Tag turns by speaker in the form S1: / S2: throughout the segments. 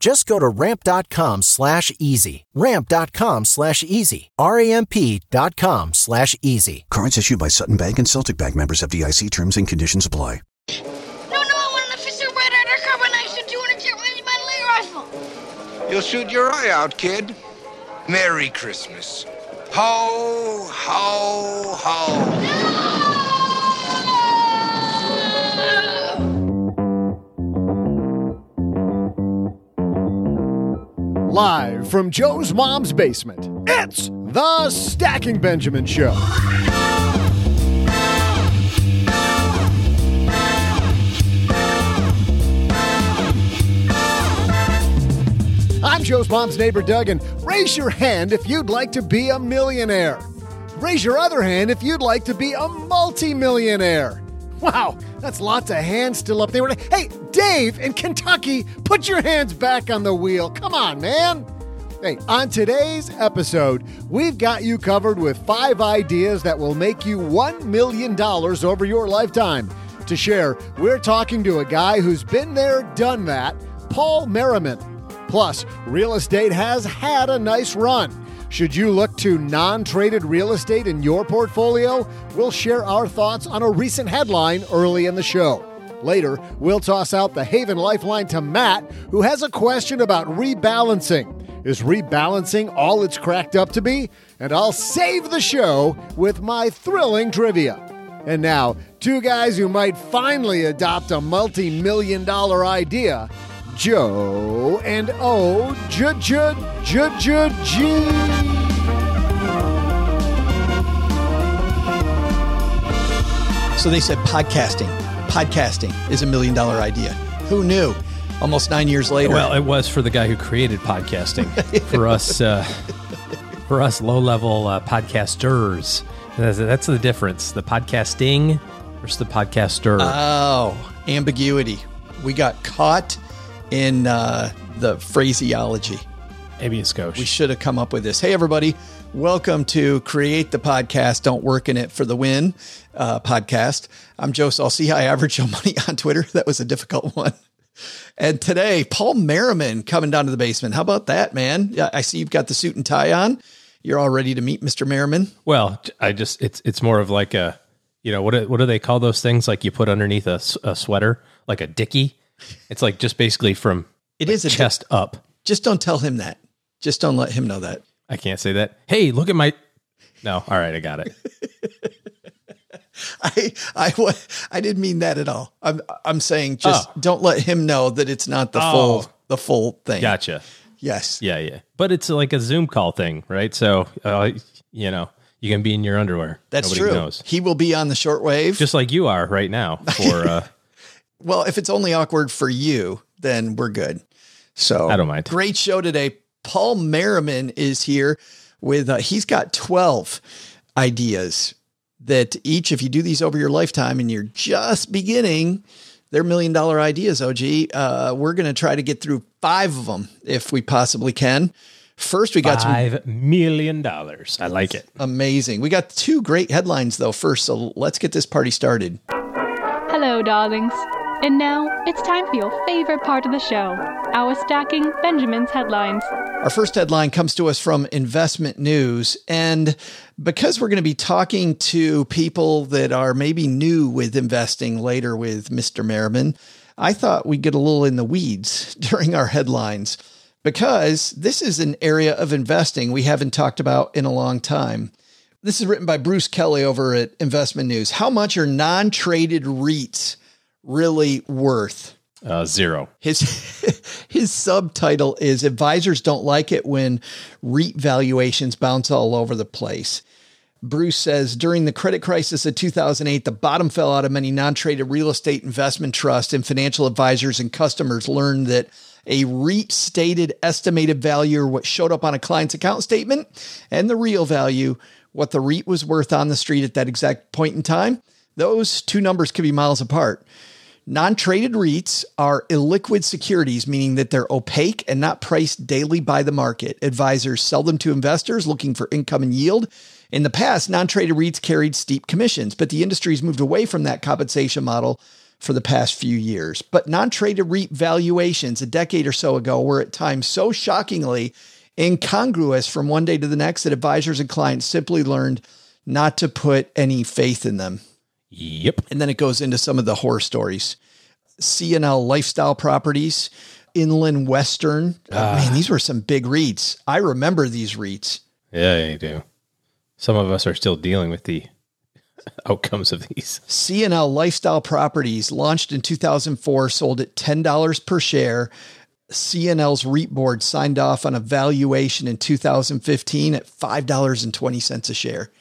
S1: Just go to ramp.com slash easy. Ramp.com slash easy. R-A-M-P dot com slash easy.
S2: Cards issued by Sutton Bank and Celtic Bank members FDIC terms and conditions apply.
S3: No, no, I want an official red undercover knife to 200 jet regimental rifle.
S4: You'll shoot your eye out, kid. Merry Christmas. Ho, ho, ho.
S5: Live from Joe's mom's basement, it's the Stacking Benjamin Show. I'm Joe's mom's neighbor, Doug, and raise your hand if you'd like to be a millionaire. Raise your other hand if you'd like to be a multimillionaire. Wow, that's lots of hands still up there. Hey, Dave in Kentucky, put your hands back on the wheel. Come on, man. Hey, on today's episode, we've got you covered with five ideas that will make you $1 million over your lifetime. To share, we're talking to a guy who's been there, done that, Paul Merriman. Plus, real estate has had a nice run. Should you look to non traded real estate in your portfolio? We'll share our thoughts on a recent headline early in the show. Later, we'll toss out the Haven Lifeline to Matt, who has a question about rebalancing. Is rebalancing all it's cracked up to be? And I'll save the show with my thrilling trivia. And now, two guys who might finally adopt a multi million dollar idea Joe and O J J J J G.
S6: So they said podcasting. Podcasting is a million dollar idea. Who knew? Almost nine years later.
S7: Well, it was for the guy who created podcasting. for us, uh, for us low level uh, podcasters, that's, that's the difference. The podcasting versus the podcaster.
S6: oh, ambiguity. We got caught in uh, the phraseology.
S7: Maybe a skosh.
S6: We should have come up with this. Hey, everybody. Welcome to Create the Podcast, Don't Work in It for the Win uh, podcast. I'm Joe Saul-Sehy. I average Joe Money on Twitter. That was a difficult one. And today, Paul Merriman coming down to the basement. How about that, man? Yeah, I see you've got the suit and tie on. You're all ready to meet Mr. Merriman.
S7: well, I just it's it's more of like a you know what do, what do they call those things like you put underneath a, a sweater like a dicky? It's like just basically from
S6: It
S7: like
S6: is a
S7: chest up.
S6: Just don't tell him that. Just don't let him know that.
S7: I can't say that. Hey, look at my. No, all right, I got it.
S6: I I I didn't mean that at all. I'm I'm saying just
S7: Oh.
S6: don't let him know that it's not the
S7: Oh.
S6: full the full thing.
S7: Gotcha.
S6: Yes.
S7: Yeah, yeah. But it's like a Zoom call thing, right? So, uh, you know, you can be in your underwear.
S6: That's
S7: Nobody
S6: true.
S7: Knows.
S6: He will be on the shortwave.
S7: Just like you are right now. For uh,
S6: well, if it's only awkward for you, then we're good. So
S7: I don't mind.
S6: Great show today. Paul Merriman is here with uh, he's got 12 ideas that each, if you do these over your lifetime and you're just beginning, they're million dollar ideas, OG. Uh, we're going to try to get through five of them if we possibly can. First, we got some
S7: Five million dollars. I like it.
S6: amazing. We got two great headlines, though, first. So let's get this party started.
S8: Hello, darlings. And now it's time for your favorite part of the show our stacking Benjamin's headlines.
S6: Our first headline comes to us from Investment News. And because we're going to be talking to people that are maybe new with investing later with Mr. Merriman, I thought we'd get a little in the weeds during our headlines because this is an area of investing we haven't talked about in a long time. This is written by Bruce Kelly over at Investment News. How much are non traded REITs really worth?
S7: Uh, zero.
S6: His his subtitle is advisors don't like it when REIT valuations bounce all over the place. Bruce says during the credit crisis of 2008, the bottom fell out of many non-traded real estate investment trusts and financial advisors and customers learned that a REIT stated estimated value or what showed up on a client's account statement and the real value, what the REIT was worth on the street at that exact point in time, those two numbers could be miles apart. Non traded REITs are illiquid securities, meaning that they're opaque and not priced daily by the market. Advisors sell them to investors looking for income and yield. In the past, non traded REITs carried steep commissions, but the industry's moved away from that compensation model for the past few years. But non traded REIT valuations a decade or so ago were at times so shockingly incongruous from one day to the next that advisors and clients simply learned not to put any faith in them.
S7: Yep.
S6: And then it goes into some of the horror stories. CNL lifestyle properties, Inland Western. Oh, man, these were some big REITs. I remember these REITs.
S7: Yeah, you do. Some of us are still dealing with the outcomes of these.
S6: CNL Lifestyle Properties launched in 2004, sold at $10 per share. CNL's REIT board signed off on a valuation in 2015 at $5.20 a share,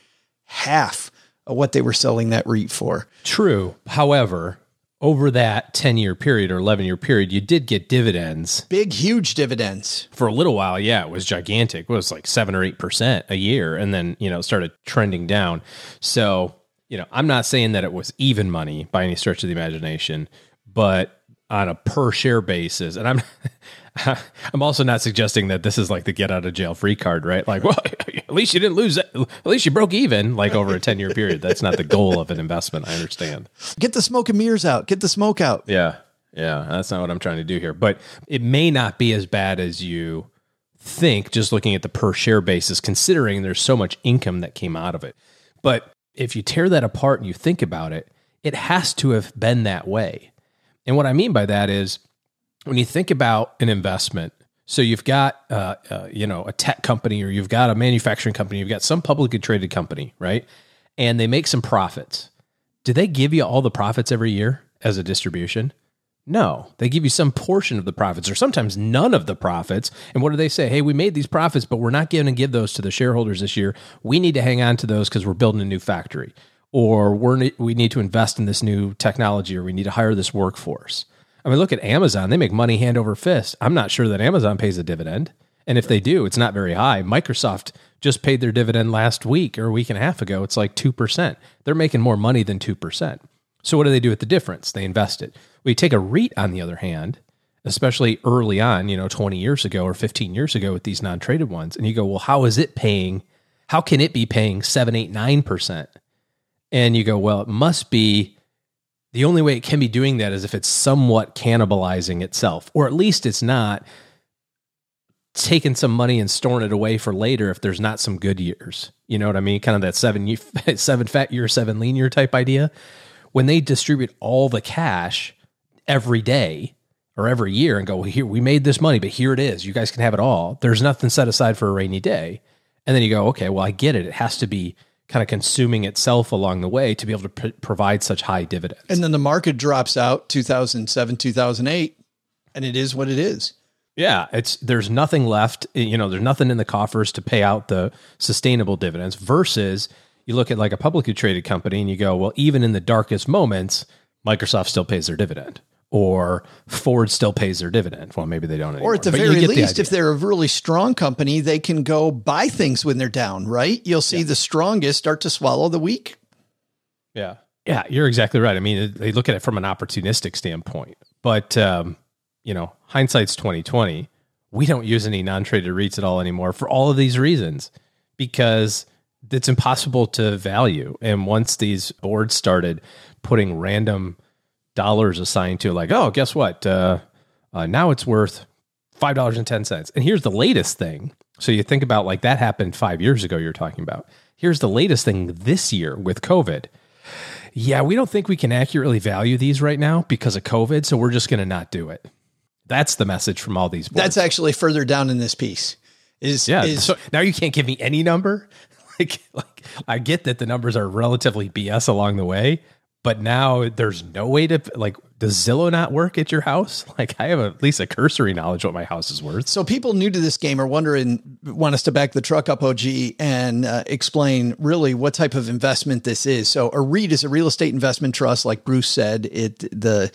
S6: half Uh, what they were selling that REIT for.
S7: True. However, over that 10 year period or 11 year period, you did get dividends.
S6: Big, huge dividends.
S7: For a little while, yeah, it was gigantic. It was like 7 or 8% a year and then, you know, started trending down. So, you know, I'm not saying that it was even money by any stretch of the imagination, but on a per share basis, and I'm I'm also not suggesting that this is like the get out of jail free card, right? Like, well, at least you didn't lose it. At least you broke even like over a 10 year period. That's not the goal of an investment. I understand.
S6: Get the smoke and mirrors out. Get the smoke out.
S7: Yeah. Yeah. That's not what I'm trying to do here. But it may not be as bad as you think just looking at the per share basis, considering there's so much income that came out of it. But if you tear that apart and you think about it, it has to have been that way. And what I mean by that is when you think about an investment, so you've got, uh, uh, you know, a tech company or you've got a manufacturing company, you've got some publicly traded company, right? And they make some profits. Do they give you all the profits every year as a distribution? No, they give you some portion of the profits or sometimes none of the profits. And what do they say? Hey, we made these profits, but we're not going to give those to the shareholders this year. We need to hang on to those because we're building a new factory or we're, we need to invest in this new technology or we need to hire this workforce. I mean, look at Amazon. They make money hand over fist. I'm not sure that Amazon pays a dividend. And if they do, it's not very high. Microsoft just paid their dividend last week or a week and a half ago. It's like 2%. They're making more money than 2%. So what do they do with the difference? They invest it. We take a REIT, on the other hand, especially early on, you know, 20 years ago or 15 years ago with these non traded ones, and you go, well, how is it paying? How can it be paying 7, 8, 9%? And you go, well, it must be the only way it can be doing that is if it's somewhat cannibalizing itself, or at least it's not taking some money and storing it away for later if there's not some good years. You know what I mean? Kind of that seven, seven fat year, seven lean year type idea. When they distribute all the cash every day or every year and go, well, here, we made this money, but here it is. You guys can have it all. There's nothing set aside for a rainy day. And then you go, okay, well, I get it. It has to be kind of consuming itself along the way to be able to pr- provide such high dividends.
S6: And then the market drops out 2007, 2008, and it is what it is.
S7: Yeah, it's there's nothing left, you know, there's nothing in the coffers to pay out the sustainable dividends versus you look at like a publicly traded company and you go, well, even in the darkest moments, Microsoft still pays their dividend or Ford still pays their dividend. Well, maybe they don't anymore.
S6: Or at the very least,
S7: idea.
S6: if they're a really strong company, they can go buy things when they're down, right? You'll see the strongest start to swallow the weak.
S7: Yeah. Yeah, you're exactly right. I mean, they look at it from an opportunistic standpoint, but um, you know, hindsight's 2020. We don't use any non-traded REITs at all anymore for all of these reasons because it's impossible to value. And once these boards started putting random dollars assigned to, like, oh, guess what? Uh, uh, now it's worth five dollars and ten cents. And here's the latest thing. So you think about like that happened five years ago. You're talking about. Here's the latest thing this year with COVID yeah, we don't think we can accurately value these right now because of COVID, so we're just going to not do it. That's the message from all these boards.
S6: That's actually further down in this piece. Is
S7: yeah.
S6: is,
S7: so now you can't give me any number. Like, like I get that the numbers are relatively BS along the way, but now there's no way to like does Zillow not work at your house? Like I have at least a cursory knowledge what my house is worth.
S6: So people new to this game are wondering, want us to back the truck up, OG, and uh, explain really what type of investment this is. So a REIT is a real estate investment trust, like Bruce said. It the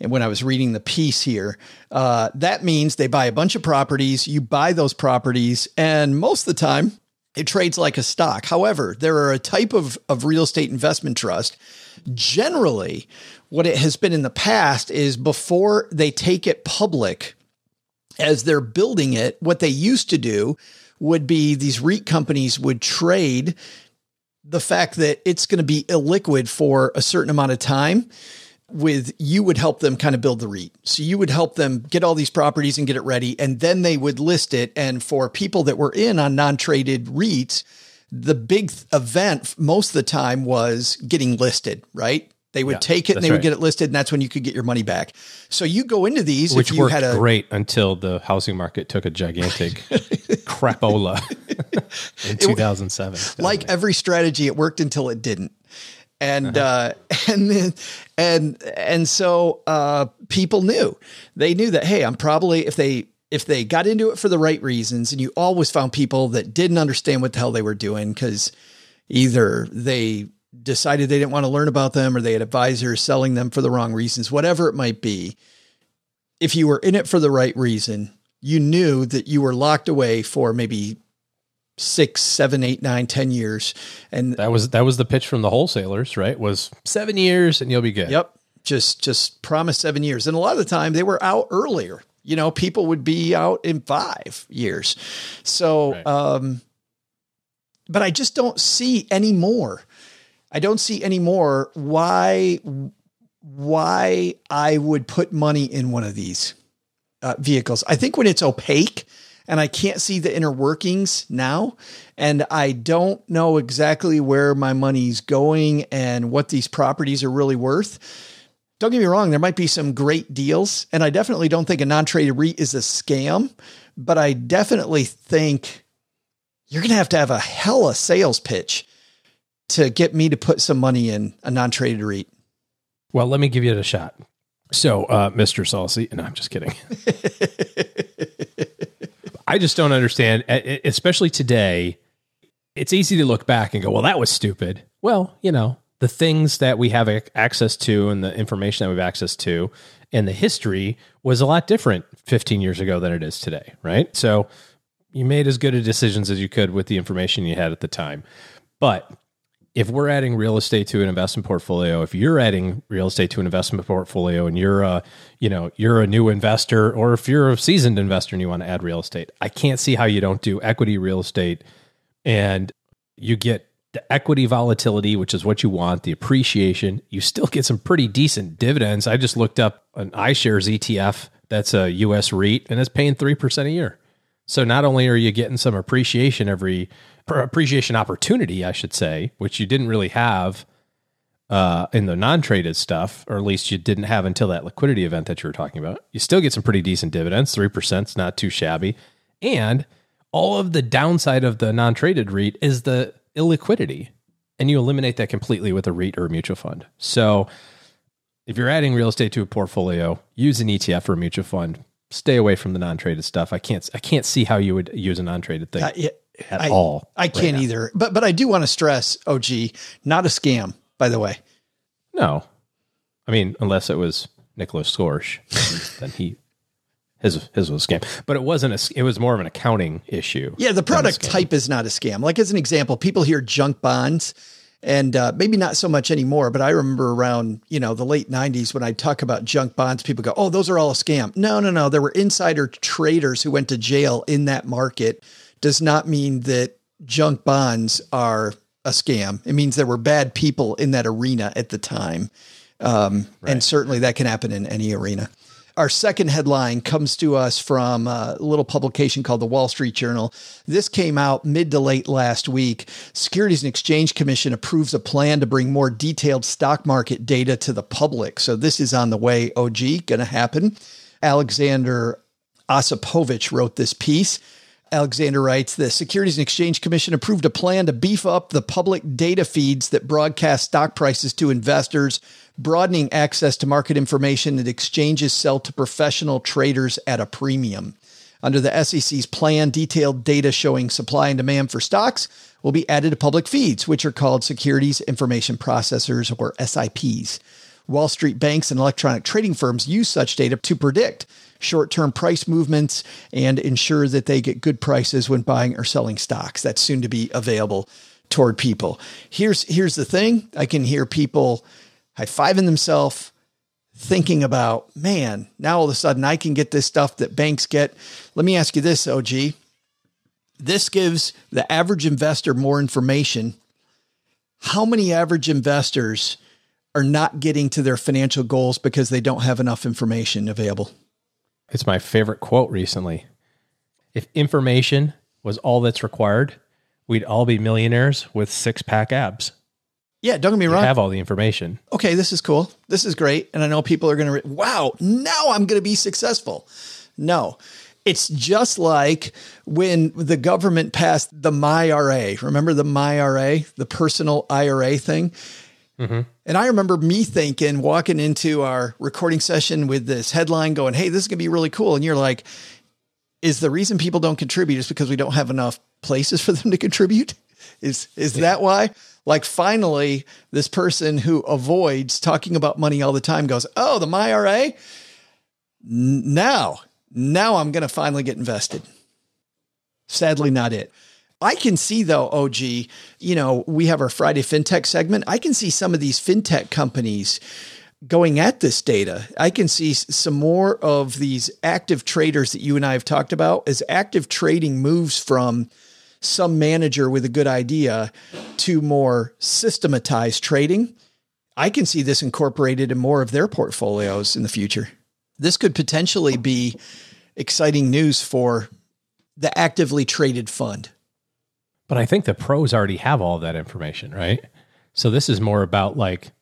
S6: when I was reading the piece here, uh, that means they buy a bunch of properties. You buy those properties, and most of the time it trades like a stock. However, there are a type of, of real estate investment trust. Generally, what it has been in the past is before they take it public, as they're building it, what they used to do would be these REIT companies would trade the fact that it's going to be illiquid for a certain amount of time with you would help them kind of build the REIT. So you would help them get all these properties and get it ready and then they would list it and for people that were in on non-traded REITs, the big event most of the time was getting listed, right? They would
S7: Yeah,
S6: take it and they would
S7: right.
S6: get it listed and that's when you could get your money back. So you go into these
S7: Which
S6: if you
S7: worked
S6: had a
S7: great until the housing market took a gigantic crapola in 2007.
S6: like every strategy, it worked until it didn't. And uh, and then and and so uh, people knew they knew that hey, I'm probably if they if they got into it for the right reasons, and you always found people that didn't understand what the hell they were doing because either they decided they didn't want to learn about them or they had advisors selling them for the wrong reasons, whatever it might be. If you were in it for the right reason, you knew that you were locked away for maybe six, seven, eight, nine, ten years. And
S7: that was that was the pitch from the wholesalers, right? Was seven years and you'll be good.
S6: Yep. Just just promise seven years. And a lot of the time they were out earlier. You know, people would be out in five years. So
S7: Right.
S6: um but I just don't see any more. I don't see any more why why I would put money in one of these uh, vehicles. I think when it's opaque and I can't see the inner workings now, and I don't know exactly where my money's going and what these properties are really worth. Don't get me wrong, there might be some great deals, and I definitely don't think a non traded REIT is a scam, but I definitely think you're going to have to have a hell hella sales pitch to get me to put some money in a non traded REIT.
S7: Well, let me give you a shot. So, uh, Mr. Saul-Sehy, no, I'm just kidding. I just don't understand, especially today. It's easy to look back and go, well, that was stupid. Well, you know, the things that we have access to and the information that we have access to and the history was a lot different 15 years ago than it is today, right? So you made as good a decisions as you could with the information you had at the time. But if we're adding real estate to an investment portfolio, if you're adding real estate to an investment portfolio and you're a, you know, you're a new investor or if you're a seasoned investor and you want to add real estate, I can't see how you don't do equity real estate and you get the equity volatility, which is what you want, the appreciation. You still get some pretty decent dividends. I just looked up an iShares ETF that's a US REIT and it's paying 3% a year. So not only are you getting some appreciation every appreciation opportunity, I should say, which you didn't really have uh, in the non-traded stuff, or at least you didn't have until that liquidity event that you were talking about. You still get some pretty decent dividends. Three percent is not too shabby, and all of the downside of the non-traded REIT is the illiquidity, and you eliminate that completely with a REIT or a mutual fund. So if you're adding real estate to a portfolio, use an ETF or a mutual fund. Stay away from the non-traded stuff. I can't. I can't see how you would use a non-traded thing
S6: Uh, yeah,
S7: at
S6: I,
S7: all.
S6: I
S7: right
S6: can't
S7: now.
S6: either. But but I do want to stress, OG, not a scam, by the way.
S7: No, I mean unless it was Nicholas Schorsch, then he his his was a scam. But it wasn't a. It was more of an accounting issue.
S6: Yeah, the product type is not a scam. Like as an example, people hear junk bonds And uh, maybe not so much anymore, but I remember around, you know, the late 90s when I talk about junk bonds, people go, oh, those are all a scam. No, no, no. There were insider traders who went to jail in that market. Does not mean that junk bonds are a scam. It means there were bad people in that arena at the time. Um, right. And certainly that can happen in any arena. Our second headline comes to us from a little publication called the Wall Street Journal. This came out mid to late last week. Securities and Exchange Commission approves a plan to bring more detailed stock market data to the public. So this is on the way, OG, going to happen. Alexander Osipovich wrote this piece. Alexander writes The Securities and Exchange Commission approved a plan to beef up the public data feeds that broadcast stock prices to investors, broadening access to market information that exchanges sell to professional traders at a premium. Under the SEC's plan, detailed data showing supply and demand for stocks will be added to public feeds, which are called Securities Information Processors or SIPs. Wall Street banks and electronic trading firms use such data to predict short term price movements and ensure that they get good prices when buying or selling stocks. That's soon to be available toward people. Here's, here's the thing I can hear people high fiving themselves, thinking about, man, now all of a sudden I can get this stuff that banks get. Let me ask you this, OG. This gives the average investor more information. How many average investors are not getting to their financial goals because they don't have enough information available?
S7: It's my favorite quote recently. If information was all that's required, we'd all be millionaires with six pack abs.
S6: Yeah, don't get me wrong.
S7: I have all the information.
S6: Okay, this is cool. This is great. And I know people are going to, re- wow, now I'm going to be successful. No, it's just like when the government passed the MyRA. Remember the MyRA, the personal IRA thing? Mm-hmm. And I remember me thinking, walking into our recording session with this headline going, Hey, this is going to be really cool. And you're like, Is the reason people don't contribute is because we don't have enough places for them to contribute? Is, is that why? Like finally, this person who avoids talking about money all the time goes, Oh, the MyRA? Now, now I'm going to finally get invested. Sadly, not it. I can see though, OG, you know, we have our Friday FinTech segment. I can see some of these FinTech companies going at this data. I can see some more of these active traders that you and I have talked about as active trading moves from some manager with a good idea to more systematized trading. I can see this incorporated in more of their portfolios in the future. This could potentially be exciting news for the actively traded fund.
S7: But I think the pros already have all that information, right? So this is more about like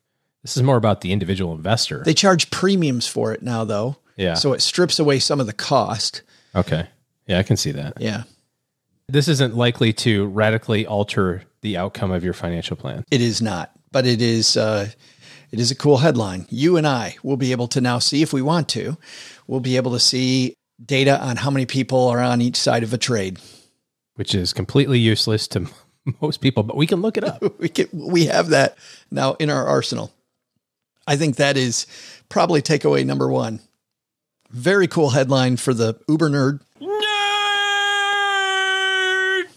S7: this is more about the individual investor.
S6: They charge premiums for it now though.
S7: Yeah.
S6: So it strips away some of the cost.
S7: Okay. Yeah, I can see that.
S6: Yeah.
S7: This isn't likely to radically alter the outcome of your financial plan.
S6: It is not, but it is uh, it is a cool headline. You and I will be able to now see if we want to. We'll be able to see data on how many people are on each side of a trade
S7: which is completely useless to most people, but we can look it up.
S6: we can, we have that now in our arsenal. I think that is probably takeaway number one. Very cool headline for the Uber nerd.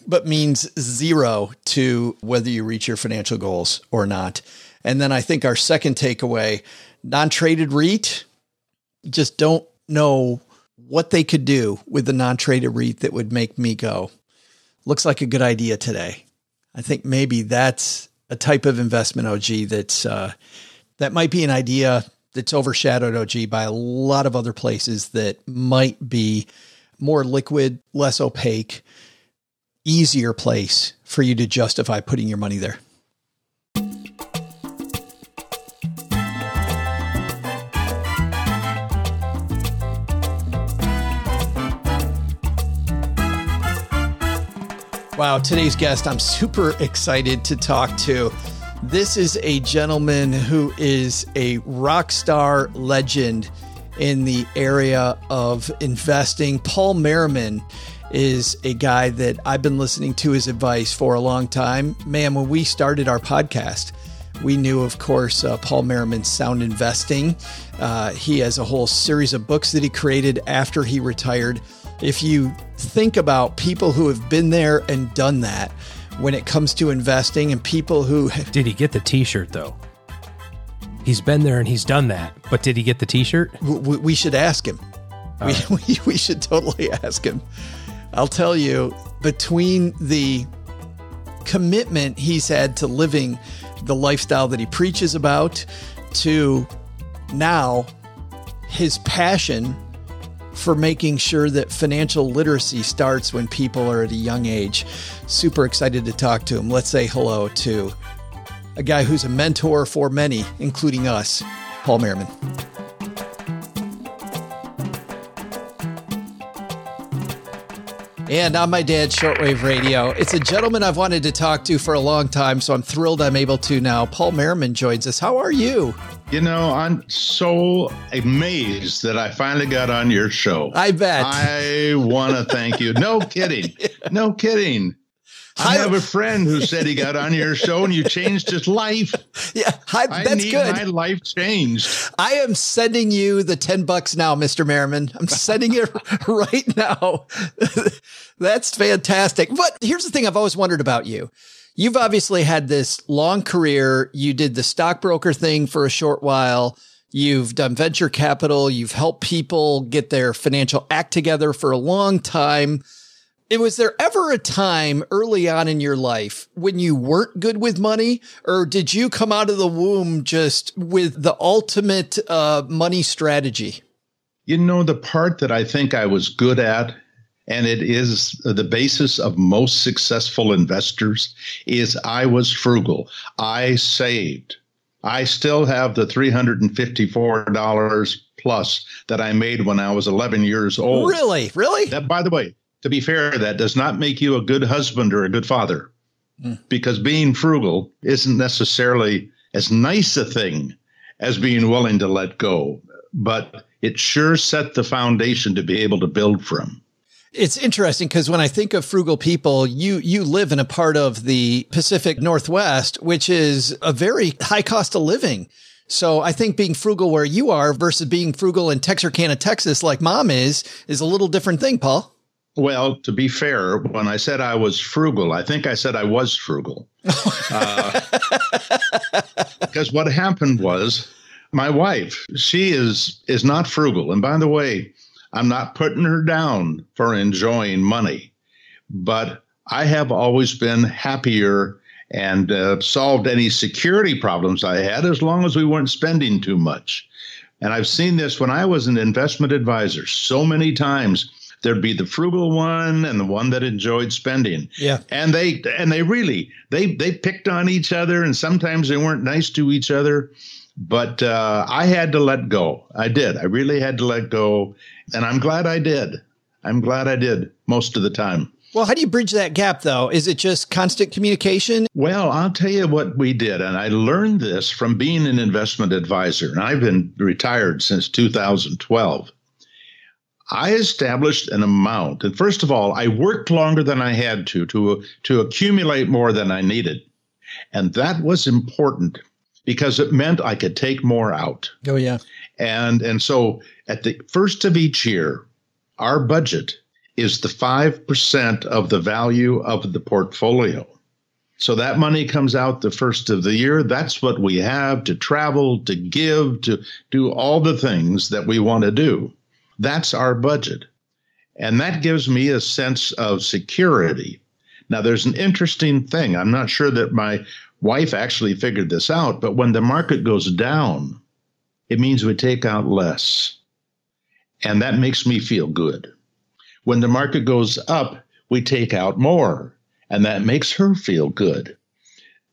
S6: But means zero to whether you reach your financial goals or not. And then I think our second takeaway non traded REIT, just don't know what they could do with the non traded REIT that would make me go, looks like a good idea today. I think maybe that's a type of investment OG that's uh, that might be an idea that's overshadowed OG by a lot of other places that might be more liquid, less opaque, easier place for you to justify putting your money there. Wow, today's guest, I'm super excited to talk to. This is a gentleman who is a rock star legend in the area of investing. Paul Merriman is a guy that I've been listening to his advice for a long time. Man, when we started our podcast, we knew, of course, uh, Paul Merriman's Sound Investing. Uh, he has a whole series of books that he created after he retired if you think about people who have been there and done that, when it comes to investing and people who
S7: Did he get the T-shirt though? He's been there and he's done that, but did he get the T-shirt?
S6: we, we should ask him. We, we, we should totally ask him. I'll tell you, between the commitment he's had to living the lifestyle that he preaches about to now his passion for making sure that financial literacy starts when people are at a young age. Super excited to talk to him. Let's say hello to a guy who's a mentor for many, including us, Paul Merriman. And on my dad's shortwave radio, it's a gentleman I've wanted to talk to for a long time, so I'm thrilled I'm able to now. Paul Merriman joins us. How are you?
S9: You know, I'm so amazed that I finally got on your show.
S6: I bet.
S9: I want to thank you. No kidding. No kidding. I have a friend who said he got on your show and you changed his life.
S6: Yeah, I,
S9: I
S6: that's good.
S9: my life changed.
S6: I am sending you the 10 bucks now, Mr. Merriman. I'm sending it right now. That's fantastic. But here's the thing I've always wondered about you. You've obviously had this long career. You did the stockbroker thing for a short while. You've done venture capital. You've helped people get their financial act together for a long time. It was there ever a time early on in your life when you weren't good with money or did you come out of the womb just with the ultimate uh, money strategy?
S9: You know, the part that I think I was good at, and it is the basis of most successful investors, is I was frugal. I saved. I still have the $354 plus that I made when I was 11 years old.
S6: Really? Really?
S9: That, by the way, to be fair, that does not make you a good husband or a good father hmm. because being frugal isn't necessarily as nice a thing as being willing to let go, but it sure set the foundation to be able to build from.
S6: It's interesting because when I think of frugal people, you you live in a part of the Pacific Northwest, which is a very high cost of living. So I think being frugal where you are versus being frugal in Texarkana, Texas, like mom is, is a little different thing, Paul.
S9: Well, to be fair, when I said I was frugal, I think I said I was frugal. Because what happened was my wife, she is is not frugal. And by the way, I'm not putting her down for enjoying money, but I have always been happier and uh, solved any security problems I had as long as we weren't spending too much. And I've seen this when I was an investment advisor so many times. There'd be the frugal one and the one that enjoyed spending.
S6: Yeah.
S9: And they and they really they they picked on each other and sometimes they weren't nice to each other. But uh, I had to let go. I did. I really had to let go. And I'm glad I did. I'm glad I did most of the time.
S6: Well, how do you bridge that gap though? Is it just constant communication?
S9: Well, I'll tell you what we did. And I learned this from being an investment advisor. And I've been retired since 2012. I established an amount. And first of all, I worked longer than I had to, to, to accumulate more than I needed. And that was important because it meant I could take more out.
S6: Oh yeah.
S9: And and so at the first of each year, our budget is the 5% of the value of the portfolio. So that money comes out the first of the year. That's what we have to travel, to give, to do all the things that we want to do. That's our budget. And that gives me a sense of security. Now, there's an interesting thing. I'm not sure that my wife actually figured this out, but when the market goes down, it means we take out less. And that makes me feel good. When the market goes up, we take out more, and that makes her feel good.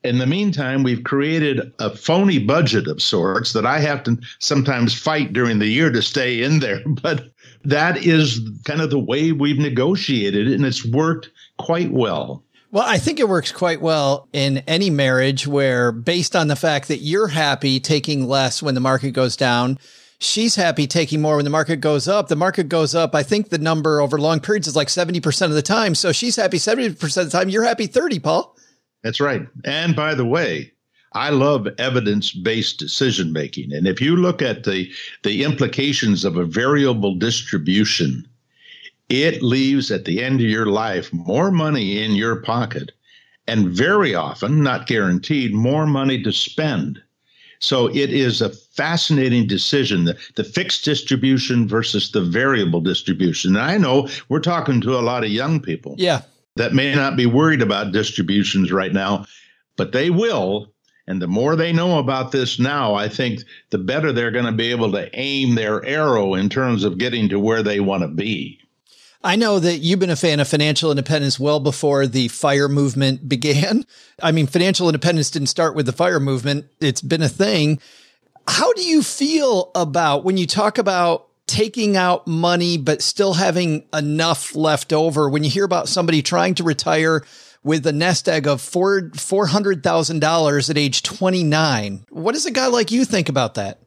S9: In the meantime, we've created a phony budget of sorts that I have to sometimes fight during the year to stay in there. But that is kind of the way we've negotiated it, and it's worked quite well.
S6: Well, I think it works quite well in any marriage where, based on the fact that you're happy taking less when the market goes down, she's happy taking more when the market goes up. The market goes up. I think the number over long periods is like 70% of the time. So she's happy 70% of the time. You're happy 30, Paul.
S9: That's right. And by the way, I love evidence-based decision making. And if you look at the the implications of a variable distribution, it leaves at the end of your life more money in your pocket and very often, not guaranteed, more money to spend. So it is a fascinating decision the, the fixed distribution versus the variable distribution. And I know we're talking to a lot of young people.
S6: Yeah.
S9: That may not be worried about distributions right now, but they will. And the more they know about this now, I think the better they're going to be able to aim their arrow in terms of getting to where they want to be.
S6: I know that you've been a fan of financial independence well before the fire movement began. I mean, financial independence didn't start with the fire movement. It's been a thing. How do you feel about when you talk about taking out money, but still having enough left over? When you hear about somebody trying to retire with a nest egg of four, $400,000 at age 29, what does a guy like you think about that?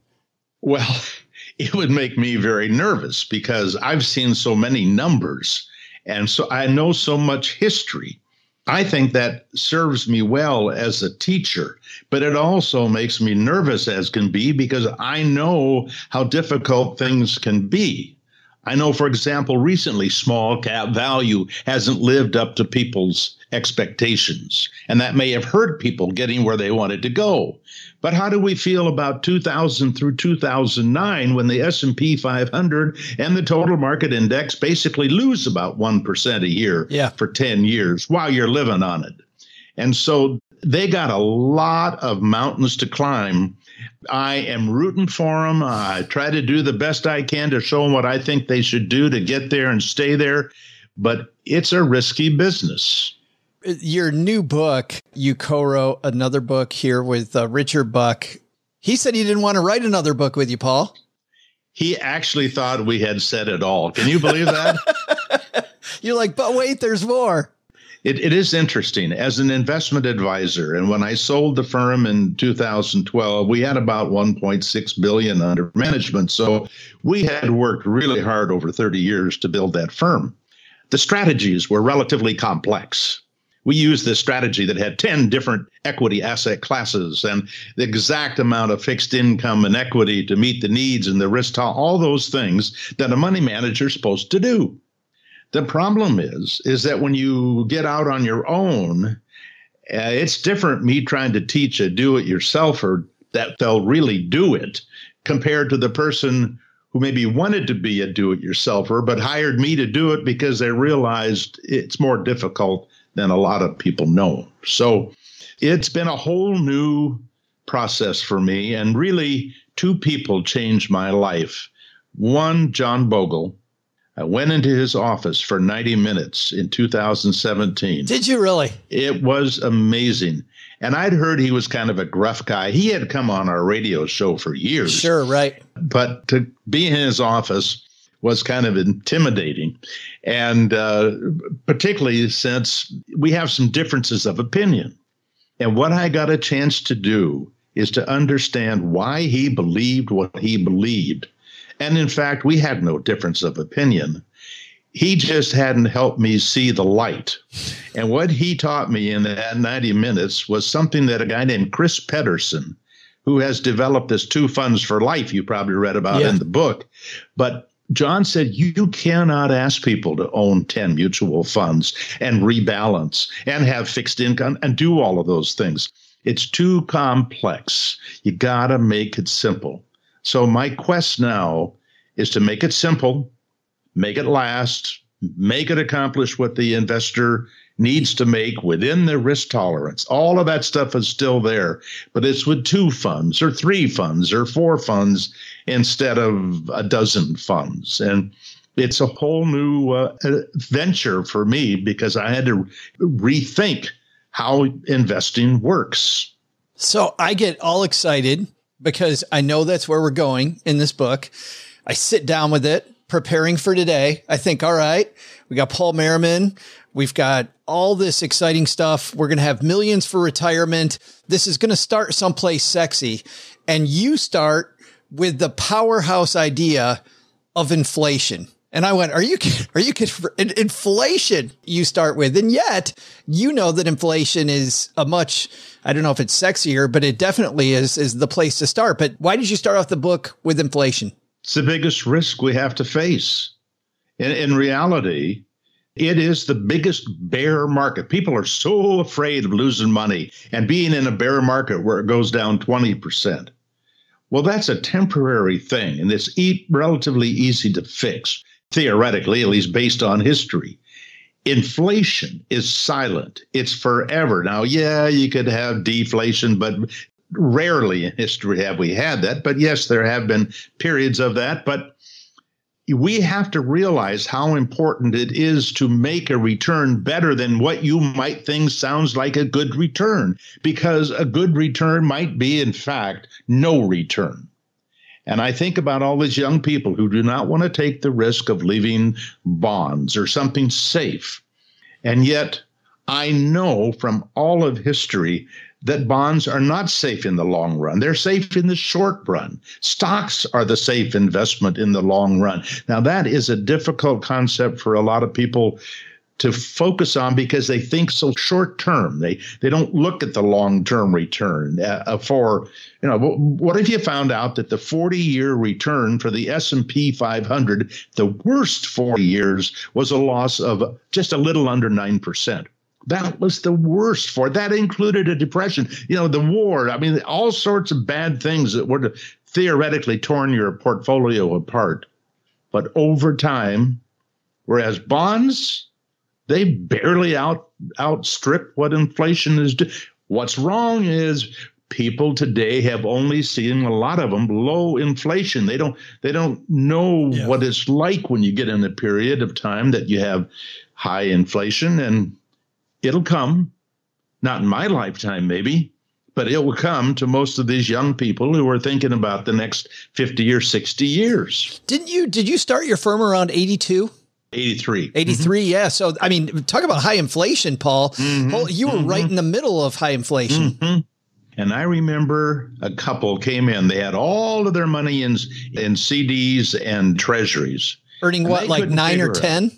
S9: Well, it would make me very nervous because I've seen so many numbers and so I know so much history. I think that serves me well as a teacher, but it also makes me nervous as can be because I know how difficult things can be. I know, for example, recently small cap value hasn't lived up to people's expectations, and that may have hurt people getting where they wanted to go. But how do we feel about 2000 through 2009 when the S&P 500 and the total market index basically lose about 1% a year
S6: yeah.
S9: for 10 years while you're living on it? And so they got a lot of mountains to climb. I am rooting for them. I try to do the best I can to show them what I think they should do to get there and stay there. But it's a risky business
S6: your new book, you co-wrote another book here with uh, Richard Buck. He said he didn't want to write another book with you, Paul.
S9: He actually thought we had said it all. Can you believe that?
S6: You're like, but wait, there's more.
S9: It, it is interesting as an investment advisor. And when I sold the firm in 2012, we had about 1.6 billion under management. So we had worked really hard over 30 years to build that firm. The strategies were relatively complex we used this strategy that had 10 different equity asset classes and the exact amount of fixed income and equity to meet the needs and the risk, all those things that a money manager is supposed to do. The problem is, is that when you get out on your own, uh, it's different me trying to teach a do it yourselfer that they'll really do it compared to the person who maybe wanted to be a do it yourselfer, but hired me to do it because they realized it's more difficult than a lot of people know. So it's been a whole new process for me. And really, two people changed my life. One, John Bogle. I went into his office for 90 minutes in 2017.
S6: Did you really?
S9: It was amazing. And I'd heard he was kind of a gruff guy. He had come on our radio show for years.
S6: Sure, right.
S9: But to be in his office was kind of intimidating. And uh, particularly since we have some differences of opinion. And what I got a chance to do is to understand why he believed what he believed. And in fact, we had no difference of opinion. He just hadn't helped me see the light. And what he taught me in that 90 minutes was something that a guy named Chris Pedersen, who has developed this two funds for life you probably read about yeah. in the book, but John said you cannot ask people to own 10 mutual funds and rebalance and have fixed income and do all of those things. It's too complex. You got to make it simple. So my quest now is to make it simple, make it last, make it accomplish what the investor needs to make within their risk tolerance. All of that stuff is still there, but it's with two funds or three funds or four funds instead of a dozen funds. And it's a whole new uh, venture for me because I had to rethink how investing works.
S6: So I get all excited because I know that's where we're going in this book. I sit down with it, preparing for today. I think, all right, we got Paul Merriman. We've got all this exciting stuff. We're going to have millions for retirement. This is going to start someplace sexy. And you start with the powerhouse idea of inflation. And I went, are you, are you? Inflation you start with. And yet you know that inflation is a much, I don't know if it's sexier, but it definitely is, is the place to start. But why did you start off the book with inflation?
S9: It's the biggest risk we have to face. In, in reality, It is the biggest bear market. People are so afraid of losing money and being in a bear market where it goes down 20%. Well, that's a temporary thing, and it's e- relatively easy to fix, theoretically, at least based on history. Inflation is silent. It's forever. Now, yeah, you could have deflation, but rarely in history have we had that. But yes, there have been periods of that. But we have to realize how important it is to make a return better than what you might think sounds like a good return, because a good return might be, in fact, no return. And I think about all these young people who do not want to take the risk of leaving bonds or something safe. And yet, I know from all of history that bonds are not safe in the long run. They're safe in the short run. Stocks are the safe investment in the long run. Now, that is a difficult concept for a lot of people to focus on because they think so short term. They they don't look at the long term return. Uh, uh for you know, what if you found out that the 40 year return for the S and P 500, the worst 40 years, was a loss of just a little under nine percent. That was the worst for it. That included a depression, you know, the war. I mean, all sorts of bad things that would have theoretically torn your portfolio apart. But over time, whereas bonds, they barely out outstrip what inflation is doing. What's wrong is people today have only seen a lot of them low inflation. They don't they don't know yeah. what it's like when you get in a period of time that you have high inflation and it'll come, not in my lifetime, maybe, but it will come to most of these young people who are thinking about the next 50 or 60 years.
S6: Didn't you, did you start your firm around 82?
S9: 83.
S6: 83, mm-hmm. yeah. So, I mean, talk about high inflation, Paul. Mm-hmm. You were mm-hmm. right in the middle of high inflation.
S9: Mm-hmm. And I remember a couple came in. They had all of their money in in CDs and treasuries.
S6: Earning what, like nine or 10?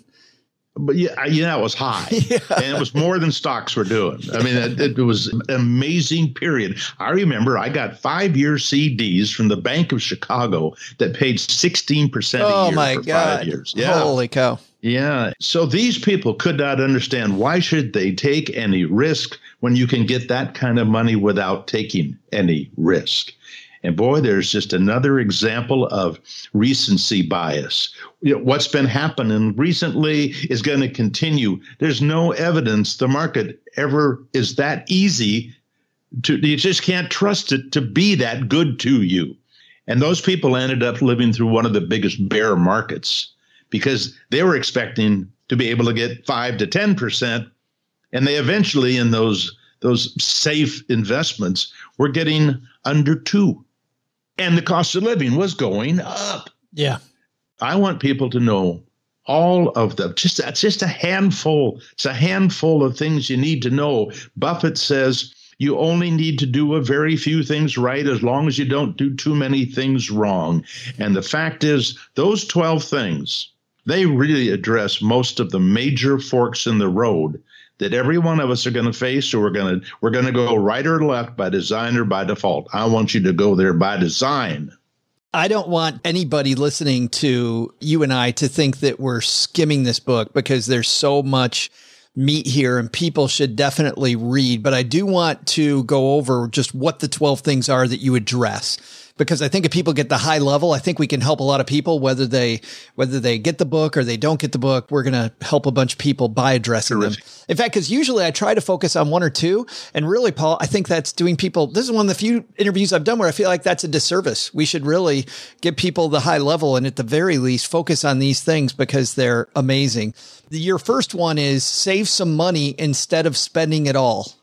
S9: But yeah, yeah, it was high, yeah. and it was more than stocks were doing. I mean, it, it, was an amazing period. I remember I got five year CDs from the Bank of Chicago that paid sixteen percent a
S6: oh
S9: year
S6: my
S9: for
S6: God.
S9: five years.
S6: Yeah. Holy cow!
S9: Yeah. So these people could not understand why should they take any risk when you can get that kind of money without taking any risk. And boy, there's just another example of recency bias. You know, what's been happening recently is going to continue. There's no evidence the market ever is that easy to, you just can't trust it to be that good to you. And those people ended up living through one of the biggest bear markets because they were expecting to be able to get five to 10%. And they eventually, in those, those safe investments, were getting under two and the cost of living was going up.
S6: Yeah.
S9: I want people to know all of them. Just that's just a handful. It's a handful of things you need to know. Buffett says you only need to do a very few things right as long as you don't do too many things wrong. And the fact is, those 12 things, they really address most of the major forks in the road that every one of us are going to face so we're going to we're going to go right or left by design or by default i want you to go there by design
S6: I don't want anybody listening to you and I to think that we're skimming this book because there's so much meat here and people should definitely read. But I do want to go over just what the 12 things are that you address because I think if people get the high level, I think we can help a lot of people, whether they, whether they get the book or they don't get the book, we're going to help a bunch of people by addressing Terrific. them. In fact, cause usually I try to focus on one or two. And really, Paul, I think that's doing people, this is one of the few interviews I've done where I feel like that's a disservice. We should really give people the high level and at the very least focus on these things because they're amazing. Your first one is save some money instead of spending it all.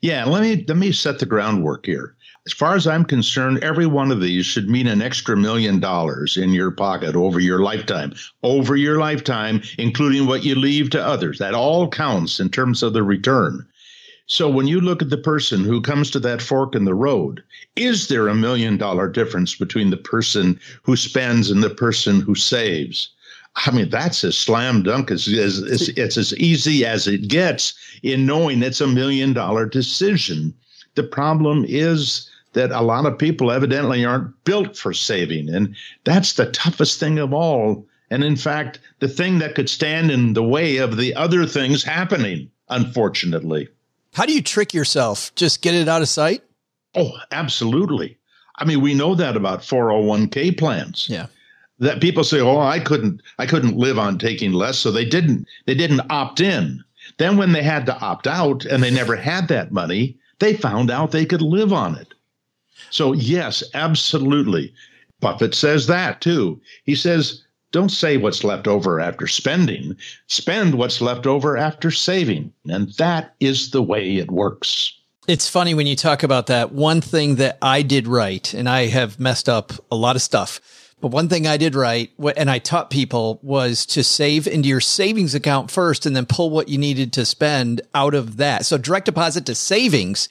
S9: Yeah, let me let me set the groundwork here. As far as I'm concerned, every one of these should mean an extra million dollars in your pocket over your lifetime, over your lifetime, including what you leave to others. That all counts in terms of the return. So when you look at the person who comes to that fork in the road, is there a million dollar difference between the person who spends and the person who saves? I mean, that's a slam dunk. It's, it's, it's as easy as it gets in knowing it's a million dollar decision. The problem is that a lot of people evidently aren't built for saving. And that's the toughest thing of all And in fact, the thing that could stand in the way of the other things happening, unfortunately.
S6: How do you trick yourself? Just get it out of sight?
S9: Oh, absolutely. I mean, we know that about 401k plans.
S6: Yeah.
S9: That people say, "Oh, I couldn't I couldn't live on taking less," so they didn't they didn't opt in. Then when they had to opt out and they never had that money, they found out they could live on it. So, yes, absolutely. Buffett says that too. He says, don't say what's left over after spending, spend what's left over after saving. And that is the way it works.
S6: It's funny when you talk about that. One thing that I did right, and I have messed up a lot of stuff, but one thing I did right, and I taught people was to save into your savings account first and then pull what you needed to spend out of that. So direct deposit to savings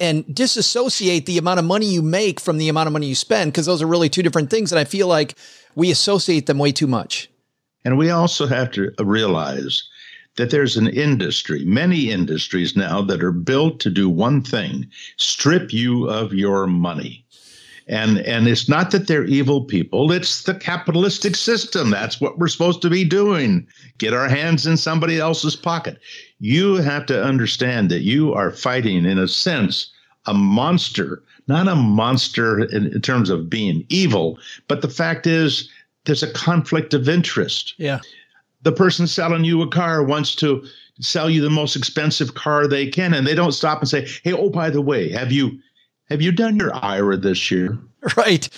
S6: and disassociate the amount of money you make from the amount of money you spend because those are really two different things. And I feel like we associate them way too much.
S9: And we also have to realize that there's an industry, many industries now that are built to do one thing strip you of your money. And, and it's not that they're evil people. It's the capitalistic system. That's what we're supposed to be doing. Get our hands in somebody else's pocket. You have to understand that you are fighting, in a sense, a monster, not a monster in, in terms of being evil, but the fact is there's a conflict of interest.
S6: Yeah.
S9: The person selling you a car wants to sell you the most expensive car they can, and they don't stop and say, Hey, oh, by the way, have you have you done your IRA this year?
S6: Right.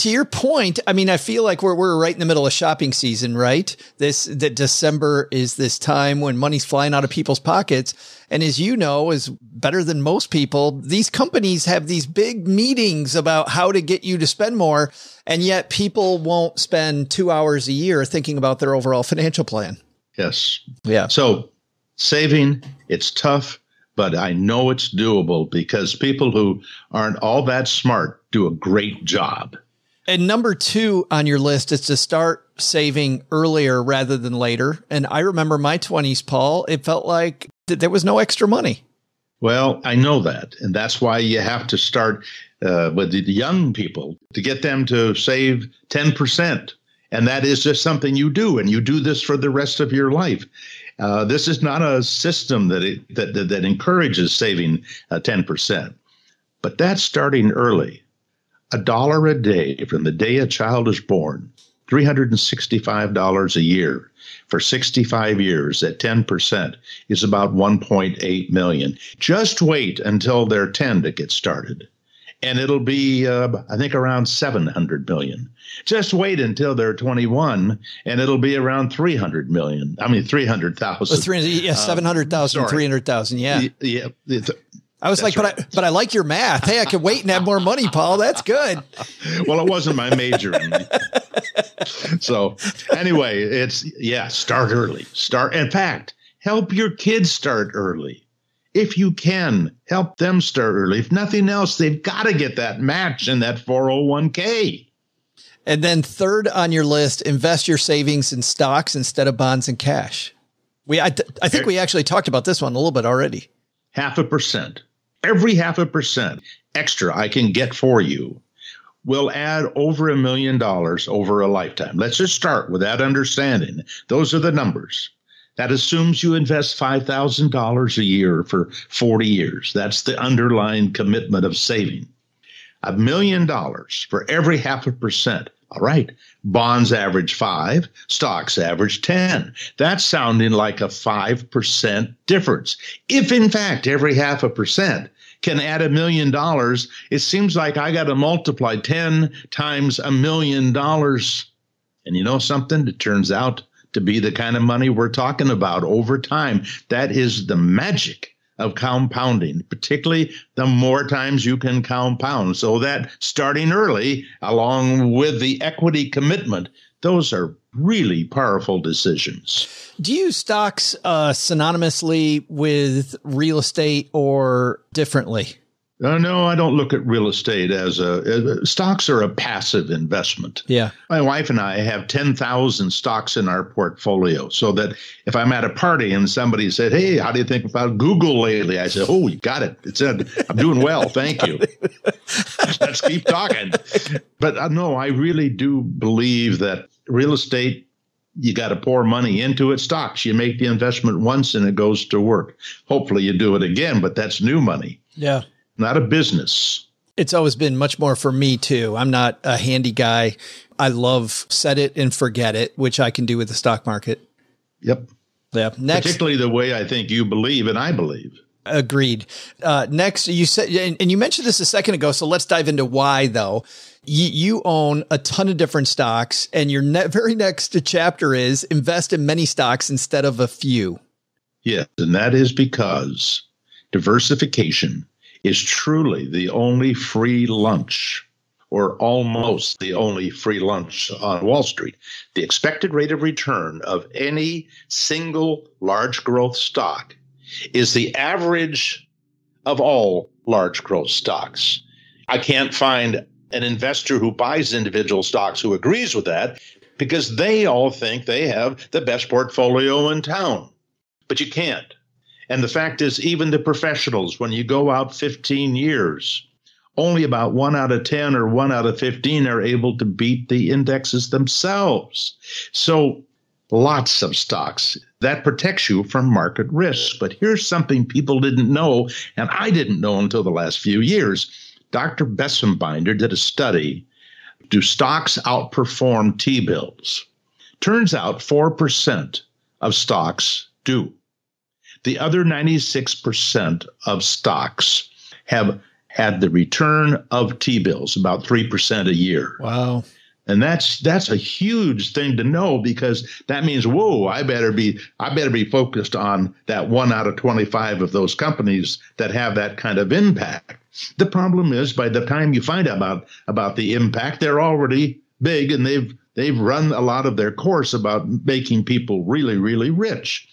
S6: To your point, I mean, I feel like we're we're right in the middle of shopping season, right? This that December is this time when money's flying out of people's pockets. And as you know, is better than most people, these companies have these big meetings about how to get you to spend more. And yet people won't spend two hours a year thinking about their overall financial plan.
S9: Yes.
S6: Yeah.
S9: So saving, it's tough but I know it's doable because people who aren't all that smart do a great job.
S6: And number two on your list is to start saving earlier rather than later. And I remember my 20s, Paul, it felt like th- there was no extra money.
S9: Well, I know that. And that's why you have to start uh, with the young people to get them to save 10%. And that is just something you do. And you do this for the rest of your life. Uh, this is not a system that, it, that, that, that encourages saving uh, 10%, but that's starting early. A dollar a day from the day a child is born, $365 a year for 65 years at 10% is about 1.8 million. Just wait until they're 10 to get started and it'll be uh, I think around 700 million. Just wait until they're 21 and it'll be around 300 million. I mean 300,000.
S6: Well, yeah, 700,000, uh, 300,000, yeah.
S9: Yeah.
S6: I was like, right. but I but I like your math. Hey, I could wait and have more money, Paul. That's good.
S9: well, it wasn't my major. so anyway, it's yeah, start early. Start in fact, help your kids start early if you can help them start early. If nothing else, they've got to get that match in that 401k.
S6: And then third on your list, invest your savings in stocks instead of bonds and cash. We, I, I think we actually talked about this one a little bit already.
S9: Half a percent. Every half a percent extra I can get for you will add over a million dollars over a lifetime. Let's just start with that understanding. Those are the numbers. That assumes you invest $5,000 a year for 40 years. That's the underlying commitment of saving. A million dollars for every half a percent. All right. Bonds average five, stocks average 10. That's sounding like a 5% difference. If in fact every half a percent can add a million dollars, it seems like I got to multiply 10 times a million dollars. And you know something? It turns out to be the kind of money we're talking about over time. That is the magic of compounding, particularly the more times you can compound. So that starting early, along with the equity commitment, those are really powerful decisions.
S6: Do you stocks uh, synonymously with real estate or differently?
S9: Uh, no, I don't look at real estate as a, as stocks are a passive investment.
S6: Yeah.
S9: My wife and I have 10,000 stocks in our portfolio so that if I'm at a party and somebody said, Hey, how do you think about Google lately? I said, Oh, you got it. It's in. I'm doing well. Thank you. Let's keep talking. But uh, no, I really do believe that real estate you got to pour money into it. Stocks, you make the investment once and it goes to work. Hopefully you do it again, but that's new money.
S6: Yeah.
S9: Not a business.
S6: It's always been much more for me too. I'm not a handy guy. I love set it and forget it, which I can do with the stock market.
S9: Yep.
S6: Yeah. Next,
S9: particularly the way I think you believe and I believe.
S6: Agreed. Uh, next, you said, and, and, you mentioned this a second ago. So let's dive into why, though. You, you own a ton of different stocks, and your ne- very next chapter is invest in many stocks instead of a few.
S9: Yes, and that is because diversification is truly the only free lunch or almost the only free lunch on Wall Street. The expected rate of return of any single large growth stock is the average of all large growth stocks. I can't find an investor who buys individual stocks who agrees with that because they all think they have the best portfolio in town. But you can't. And the fact is, even the professionals, when you go out 15 years, only about one out of 10 or one out of 15 are able to beat the indexes themselves. So lots of stocks. That protects you from market risk. But here's something people didn't know, and I didn't know until the last few years. Dr. Bessembinder did a study Do stocks outperform T bills? Turns out 4% of stocks do. The other 96% of stocks have had the return of T bills, about 3% a year.
S6: Wow.
S9: And that's that's a huge thing to know because that means whoa, I better be I better be focused on that one out of 25 of those companies that have that kind of impact. The problem is by the time you find out about about the impact, they're already big and they've they've run a lot of their course about making people really really rich.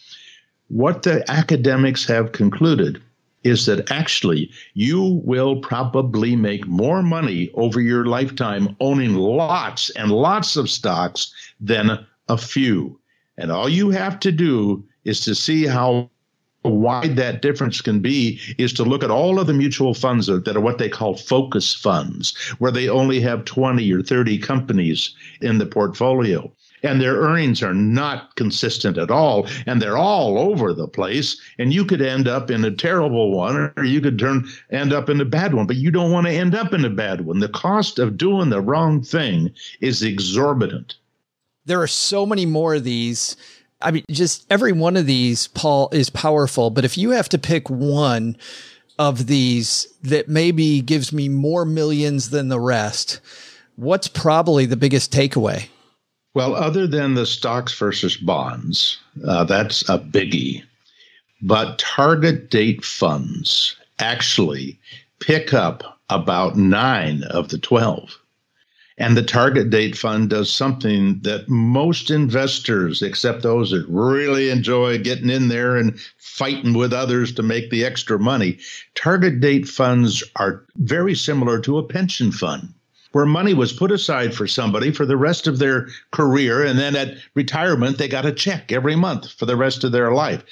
S9: What the academics have concluded is that actually you will probably make more money over your lifetime owning lots and lots of stocks than a few. And all you have to do is to see how wide that difference can be is to look at all of the mutual funds that are what they call focus funds, where they only have 20 or 30 companies in the portfolio and their earnings are not consistent at all and they're all over the place and you could end up in a terrible one or you could turn end up in a bad one but you don't want to end up in a bad one. The cost of doing the wrong thing is exorbitant.
S6: There are so many more of these. I mean just every one of these paul is powerful but if you have to pick one of these that maybe gives me more millions than the rest what's probably the biggest takeaway
S9: well, other than the stocks versus bonds, uh, that's a biggie. But target date funds actually pick up about nine of the 12. And the target date fund does something that most investors, except those that really enjoy getting in there and fighting with others to make the extra money, target date funds are very similar to a pension fund where money was put aside for somebody for the rest of their career. And then at retirement, they got a check every month for the rest of their life.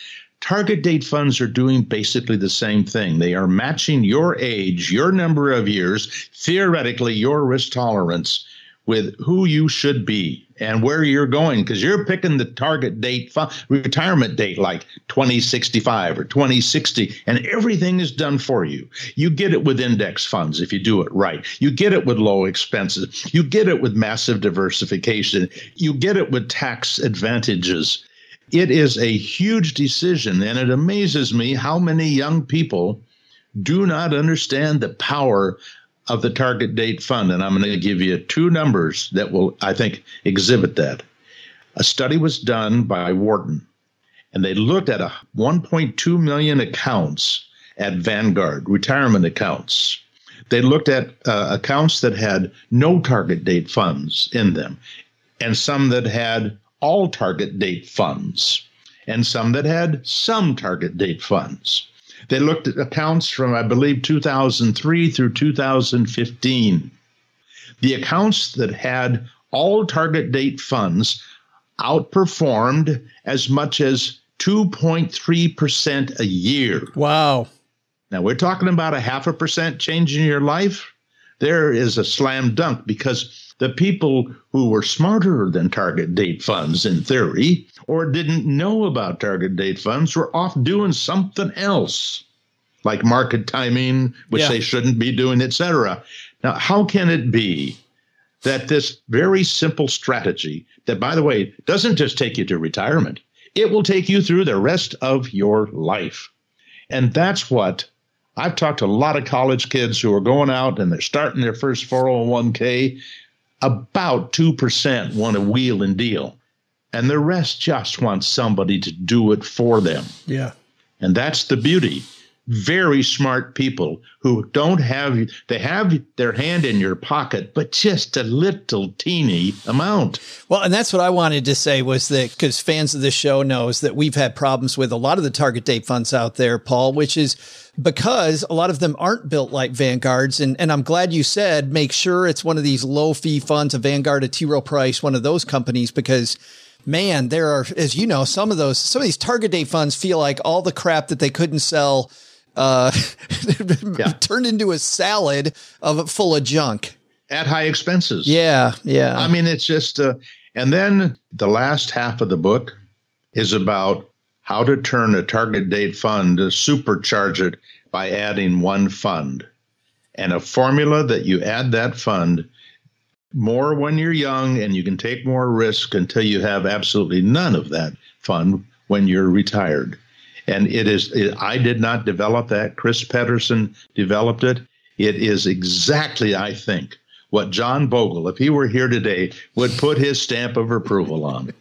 S9: Target date funds are doing basically the same thing. They are matching your age, your number of years, theoretically, your risk tolerance with who you should be and where you're going because you're picking the target date retirement date like 2065 or 2060 and everything is done for you. You get it with index funds if you do it right. You get it with low expenses. You get it with massive diversification. You get it with tax advantages. It is a huge decision and it amazes me how many young people do not understand the power of the target date fund. And I'm going to give you two numbers that will, I think, exhibit that. A study was done by Wharton, and they looked at a 1.2 million accounts at Vanguard, retirement accounts. They looked at uh, accounts that had no target date funds in them, and some that had all target date funds, and some that had some target date funds. They looked at accounts from, I believe, 2003 through 2015. The accounts that had all target date funds outperformed as much as 2.3% a year.
S6: Wow.
S9: Now we're talking about a half a percent change in your life. There is a slam dunk because The people who were smarter than target date funds in theory or didn't know about target date funds were off doing something else, like market timing, which
S6: Yeah.
S9: they shouldn't be doing, etc. Now, how can it be that this very simple strategy, that by the way, doesn't just take you to retirement, it will take you through the rest of your life. And that's what I've talked to a lot of college kids who are going out and they're starting their first 401k. About 2% want to wheel and deal, and the rest just want somebody to do it for them.
S6: Yeah.
S9: And that's the beauty. Very smart people who don't have, they have their hand in your pocket, but just a little teeny amount.
S6: Well, and that's what I wanted to say was that because fans of this show knows that we've had problems with a lot of the target date funds out there, Paul, which is because a lot of them aren't built like Vanguards. And, and I'm glad you said make sure it's one of these low fee funds, a Vanguard, a T Rowe Price, one of those companies, because man, there are, as you know, some of those, some of these target date funds feel like all the crap that they couldn't sell, uh, turned into a salad of full of junk.
S9: At high expenses.
S6: Yeah. Yeah.
S9: I mean, it's just, uh, and then the last half of the book is about how to turn a target date fund to supercharge it by adding one fund and a formula that you add that fund more when you're young and you can take more risk until you have absolutely none of that fund when you're retired. And it is, it, I did not develop that. Chris Pedersen developed it. It is exactly, I think, what John Bogle, if he were here today, would put his stamp of approval on.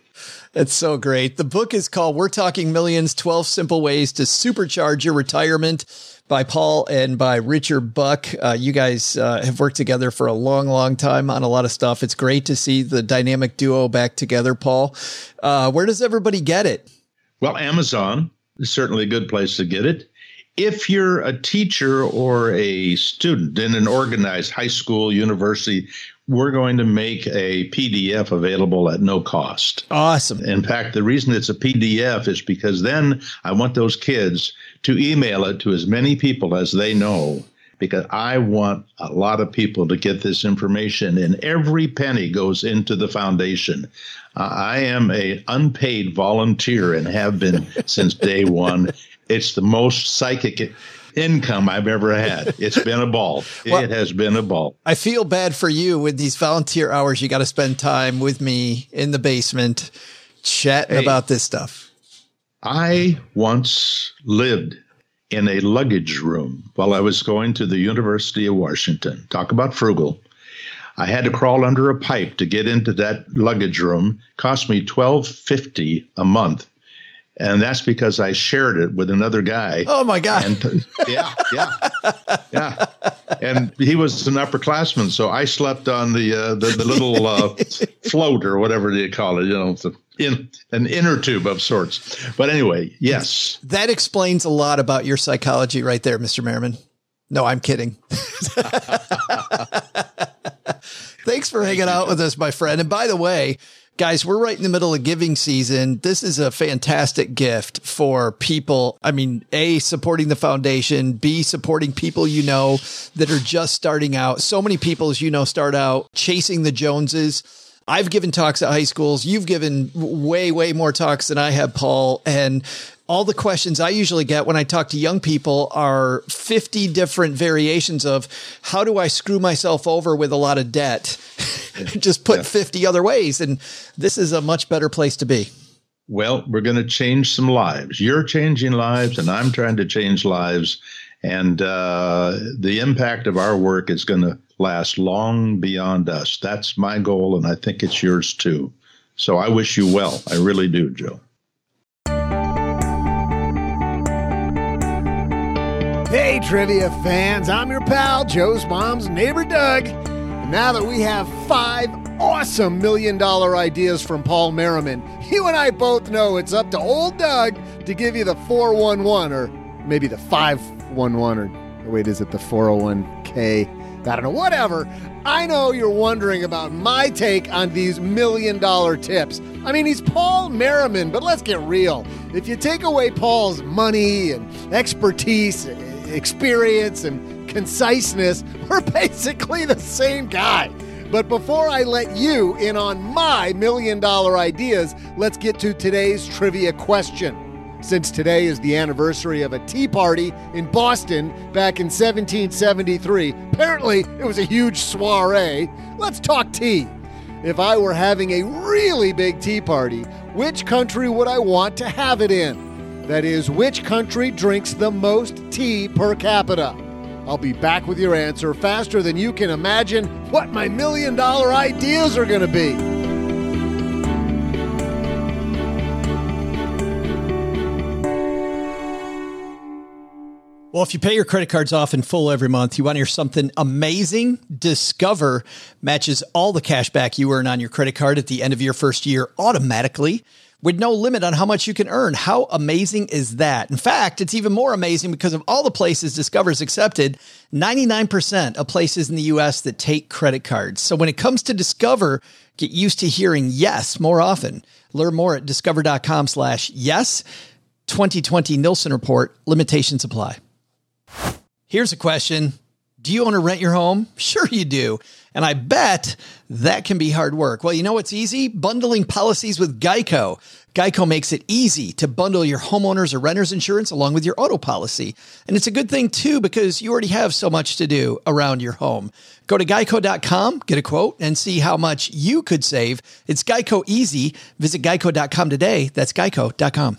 S6: That's so great. The book is called We're Talking Millions 12 Simple Ways to Supercharge Your Retirement by Paul and by Richard Buck. Uh, you guys uh, have worked together for a long, long time on a lot of stuff. It's great to see the dynamic duo back together, Paul. Uh, where does everybody get it?
S9: Well, Amazon certainly a good place to get it. If you're a teacher or a student in an organized high school, university, we're going to make a PDF available at no cost.
S6: Awesome.
S9: In fact, the reason it's a PDF is because then I want those kids to email it to as many people as they know because I want a lot of people to get this information and every penny goes into the foundation. Uh, I am a unpaid volunteer and have been since day one. It's the most psychic income I've ever had. It's been a ball.
S6: Well-
S9: it has been a ball.
S6: I feel bad for you with these volunteer hours. You got to spend time with me in the basement chatting
S9: Hey.
S6: about this stuff.
S9: I once lived in a luggage room while I was going to the University of Washington. Talk about frugal. I had to crawl under a pipe to get into that luggage room. Cost me twelve fifty a month, and that's because I shared it with another guy.
S6: Oh my God.
S9: And yeah, yeah, yeah. And he was an upperclassman, so I slept on the uh, the, the little uh, float or whatever you call it. You know, the, in an inner tube of sorts. But anyway, yes.
S6: That explains a lot about your psychology right there, Mr. Merriman. No, I'm kidding. Thanks for hanging out with us, my friend. And by the way, guys, we're right in the middle of giving season. This is a fantastic gift for people. I mean, A, supporting the foundation, B, supporting people you know that are just starting out. So many people, as you know, start out chasing the Joneses. I've given talks at high schools. You've given way, way more talks than I have, Paul. And all the questions I usually get when I talk to young people are 50 different variations of how do I screw myself over with a lot of debt? Just put 50 other ways. And this is a much better place to be.
S9: Well, we're going to change some lives. You're changing lives, and I'm trying to change lives. And uh, the impact of our work is going to last long beyond us. That's my goal, and I think it's yours too. So I wish you well. I really do, Joe.
S5: Hey, trivia fans, I'm your pal, Joe's mom's neighbor Doug. And now that we have five awesome million dollar ideas from Paul Merriman, you and I both know it's up to old Doug to give you the 411 or maybe the 511 or wait, is it the 401k? I don't know, whatever. I know you're wondering about my take on these million dollar tips. I mean, he's Paul Merriman, but let's get real. If you take away Paul's money and expertise, experience, and conciseness, we're basically the same guy. But before I let you in on my million dollar ideas, let's get to today's trivia question. Since today is the anniversary of a tea party in Boston back in 1773, apparently it was a huge soiree. Let's talk tea. If I were having a really big tea party, which country would I want to have it in? That is, which country drinks the most tea per capita? I'll be back with your answer faster than you can imagine what my million dollar ideas are going to be.
S6: Well, if you pay your credit cards off in full every month, you want to hear something amazing? Discover matches all the cash back you earn on your credit card at the end of your first year automatically with no limit on how much you can earn. How amazing is that? In fact, it's even more amazing because of all the places Discover's accepted 99% of places in the US that take credit cards. So when it comes to Discover, get used to hearing yes more often. Learn more at discover.com slash yes. 2020 Nilson report limitations apply. Here's a question. Do you own or rent your home? Sure you do. And I bet that can be hard work. Well, you know what's easy? Bundling policies with Geico. Geico makes it easy to bundle your homeowners or renters insurance along with your auto policy. And it's a good thing too because you already have so much to do around your home. Go to geico.com, get a quote, and see how much you could save. It's Geico easy. Visit geico.com today. That's geico.com.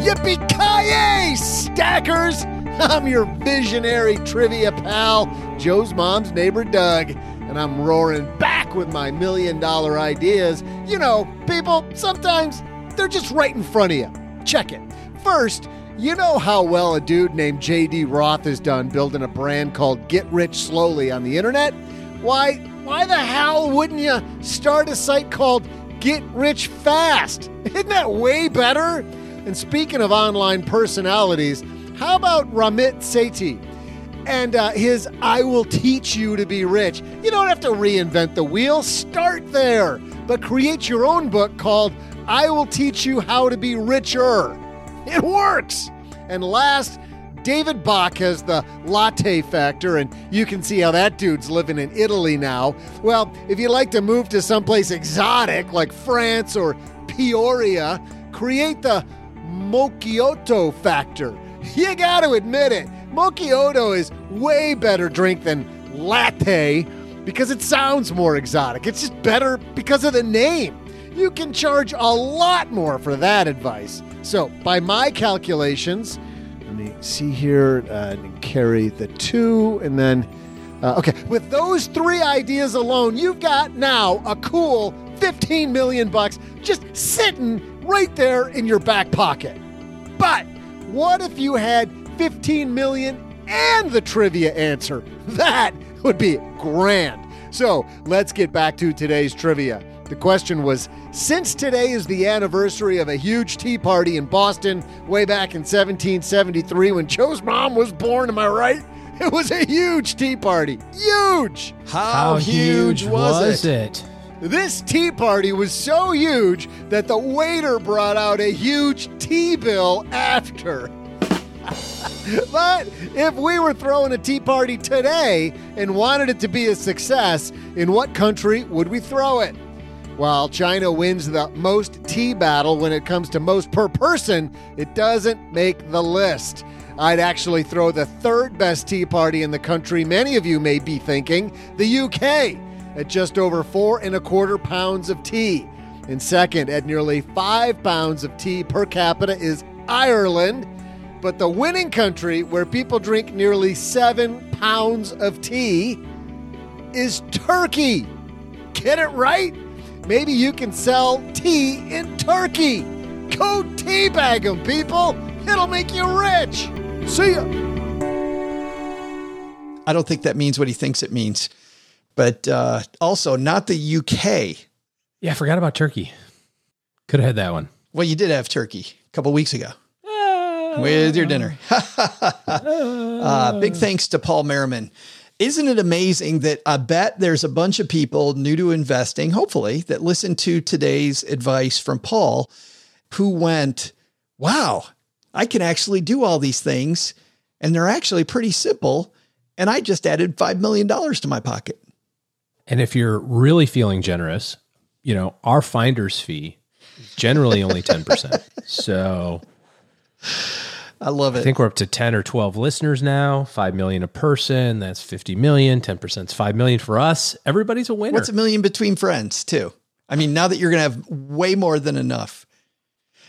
S5: Yippee-ki-yay, stackers! I'm your visionary trivia pal, Joe's mom's neighbor Doug, and I'm roaring back with my million dollar ideas. You know, people, sometimes they're just right in front of you. Check it. First, you know how well a dude named JD Roth has done building a brand called Get Rich Slowly on the internet? Why, why the hell wouldn't you start a site called Get Rich Fast? Isn't that way better? And speaking of online personalities, how about Ramit Sethi and uh, his I Will Teach You to Be Rich? You don't have to reinvent the wheel, start there, but create your own book called I Will Teach You How to Be Richer. It works! And last, David Bach has the latte factor, and you can see how that dude's living in Italy now. Well, if you like to move to someplace exotic like France or Peoria, create the Mojito factor. You got to admit it. Mojito is way better drink than latte because it sounds more exotic. It's just better because of the name. You can charge a lot more for that advice. So, by my calculations, let me see here uh, and carry the two, and then uh, okay, with those three ideas alone, you've got now a cool 15 million bucks just sitting right there in your back pocket. But what if you had 15 million and the trivia answer? That would be grand. So let's get back to today's trivia. The question was Since today is the anniversary of a huge tea party in Boston way back in 1773 when Joe's mom was born, am I right? It was a huge tea party. Huge!
S6: How, huge, was, it?
S5: This tea party was so huge that the waiter brought out a huge tea bill after. but if we were throwing a tea party today and wanted it to be a success, in what country would we throw it? While China wins the most tea battle when it comes to most per person, it doesn't make the list. I'd actually throw the third best tea party in the country, many of you may be thinking, the UK, at just over four and a quarter pounds of tea. And second, at nearly five pounds of tea per capita, is Ireland. But the winning country, where people drink nearly seven pounds of tea, is Turkey. Get it right? Maybe you can sell tea in Turkey. Go teabag them, people. It'll make you rich. See ya.
S6: I don't think that means what he thinks it means. But uh, also, not the UK.
S7: Yeah, I forgot about turkey. Could have had that one.
S6: Well, you did have turkey a couple weeks ago with your dinner. uh, big thanks to Paul Merriman. Isn't it amazing that I bet there's a bunch of people new to investing, hopefully, that listen to today's advice from Paul who went, wow, I can actually do all these things. And they're actually pretty simple. and I just added $5 million to my pocket.
S7: And if you're really feeling generous, you know, our finder's fee is generally only 10%. so
S6: I love it.
S7: I think we're up to 10 or 12 listeners now, 5 million a person. That's 50 million. 10% is 5 million for us. Everybody's a winner.
S6: What's a million between friends, too? I mean, now that you're going to have way more than enough.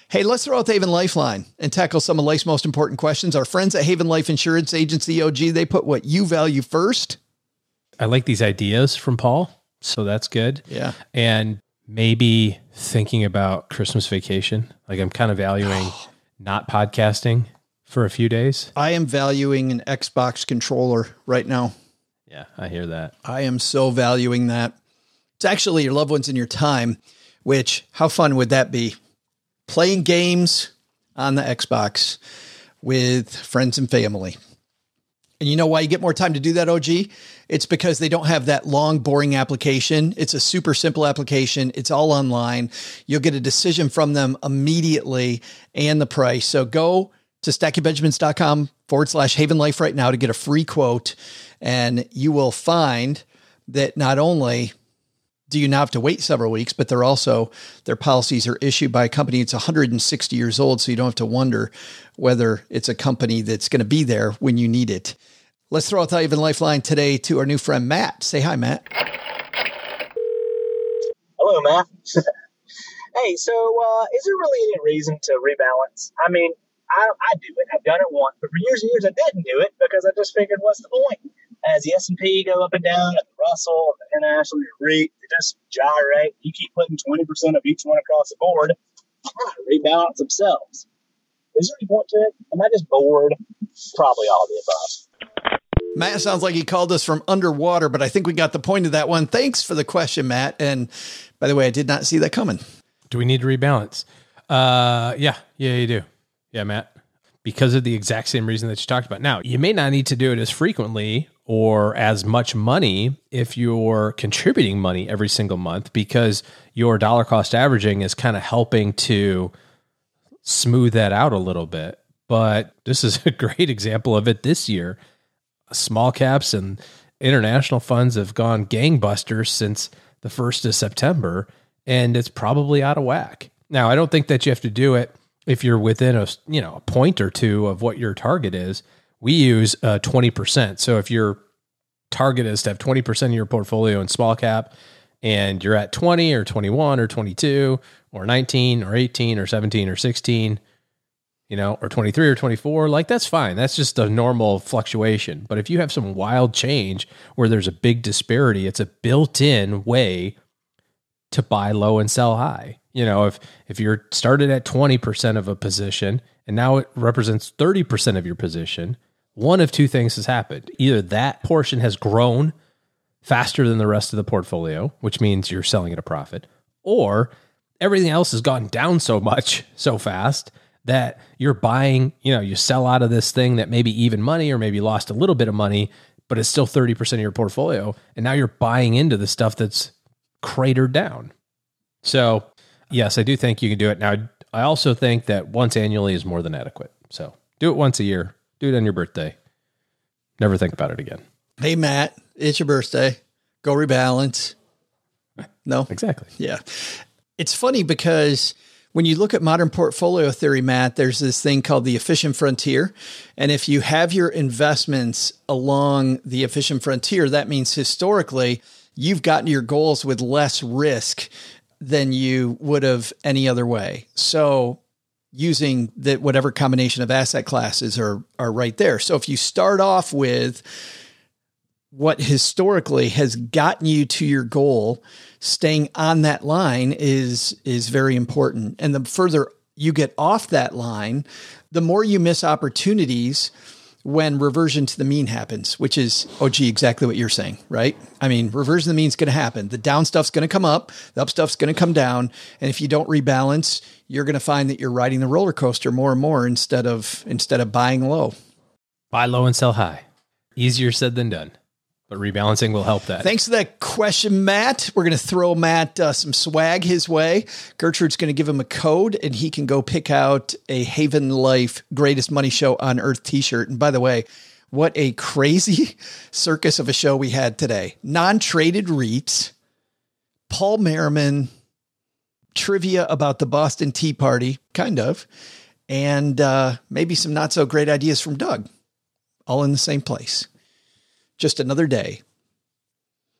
S6: Hey, let's throw out the Haven Lifeline and tackle some of life's most important questions. Our friends at Haven Life Insurance Agency OG, they put what you value first.
S7: I like these ideas from Paul. So that's good.
S6: Yeah.
S7: And maybe thinking about Christmas vacation. Like I'm kind of valuing not podcasting for a few days.
S6: I am valuing an Xbox controller right now.
S7: Yeah, I hear that.
S6: I am so valuing that. It's actually your loved ones and your time, which how fun would that be? Playing games on the Xbox with friends and family. And you know why you get more time to do that, OG? It's because they don't have that long, boring application. It's a super simple application. It's all online. You'll get a decision from them immediately and the price. So go to stackingbenjamins.com forward slash haven life right now to get a free quote. And you will find that not only do you not have to wait several weeks, but they're also, their policies are issued by a company that's 160 years old. So you don't have to wonder whether it's a company that's going to be there when you need it. Let's throw out the Haven Lifeline today to our new friend Matt. Say hi, Matt.
S10: Hello, Matt. hey, so uh, is there really any reason to rebalance? I mean, I, I do it. I've done it once, but for years and years I didn't do it because I just figured, what's the point? As the S and P go up and down, and the Russell, and the international REIT, they just gyrate. You keep putting twenty percent of each one across the board, rebalance themselves. Is there any point to it? Am I just bored? Probably all the above.
S6: Matt sounds like he called us from underwater, but I think we got the point of that one. Thanks for the question, Matt. And by the way, I did not see that coming.
S7: Do we need to rebalance? Uh, yeah, yeah, you do. Yeah, Matt, because of the exact same reason that you talked about. Now, you may not need to do it as frequently or as much money if you're contributing money every single month because your dollar cost averaging is kind of helping to smooth that out a little bit. But this is a great example of it this year. Small caps and international funds have gone gangbusters since the 1st of September, and it's probably out of whack. Now, I don't think that you have to do it if you're within a you know a point or two of what your target is. We use uh, twenty percent. So if your target is to have twenty percent of your portfolio in small cap, and you're at twenty or twenty one or twenty two or nineteen or eighteen or seventeen or sixteen, you know, or 23 or 24, like that's fine. That's just a normal fluctuation. But if you have some wild change where there's a big disparity, it's a built-in way to buy low and sell high. You know, if if you're started at 20% of a position and now it represents 30% of your position, one of two things has happened. Either that portion has grown faster than the rest of the portfolio, which means you're selling at a profit, or everything else has gone down so much so fast that you're buying, you know, you sell out of this thing that maybe even money or maybe lost a little bit of money, but it's still 30% of your portfolio. And now you're buying into the stuff that's cratered down. So, yes, I do think you can do it. Now, I also think that once annually is more than adequate. So, do it once a year, do it on your birthday. Never think about it again.
S6: Hey, Matt, it's your birthday. Go rebalance. No?
S7: Exactly.
S6: Yeah. It's funny because when you look at modern portfolio theory, Matt, there's this thing called the efficient frontier. And if you have your investments along the efficient frontier, that means historically you've gotten your goals with less risk than you would have any other way. So using that whatever combination of asset classes are are right there. So if you start off with what historically has gotten you to your goal, staying on that line is is very important. And the further you get off that line, the more you miss opportunities when reversion to the mean happens, which is, oh, gee, exactly what you're saying, right? I mean, reversion to the mean is going to happen. The down stuff's going to come up, the up stuff's going to come down. And if you don't rebalance, you're going to find that you're riding the roller coaster more and more instead of, instead of buying low.
S7: Buy low and sell high. Easier said than done but rebalancing will help that.
S6: Thanks for that question, Matt. We're going to throw Matt uh, some swag his way. Gertrude's going to give him a code, and he can go pick out a Haven Life Greatest Money Show on Earth T-shirt. And by the way, What a crazy circus of a show we had today. Non traded REITs, Paul Merriman, trivia about the Boston Tea Party, kind of, and uh, maybe some not so great ideas from Doug, all in the same place. Just another day.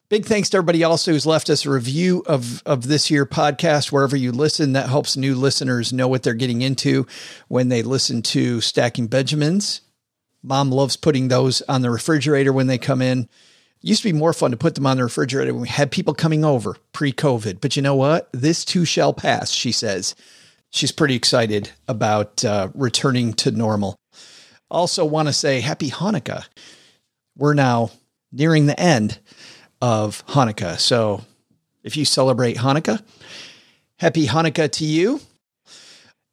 S6: Big thanks to everybody also who's left us a review of, of this year podcast wherever you listen. That helps new listeners know what they're getting into when they listen to Stacking Benjamins. Mom loves putting those on the refrigerator when they come in. It used to be more fun to put them on the refrigerator when we had people coming over pre COVID. But you know what? This too shall pass, she says. She's pretty excited about uh, returning to normal. Also, want to say happy Hanukkah. We're now nearing the end of Hanukkah. So if you celebrate Hanukkah, happy Hanukkah to you.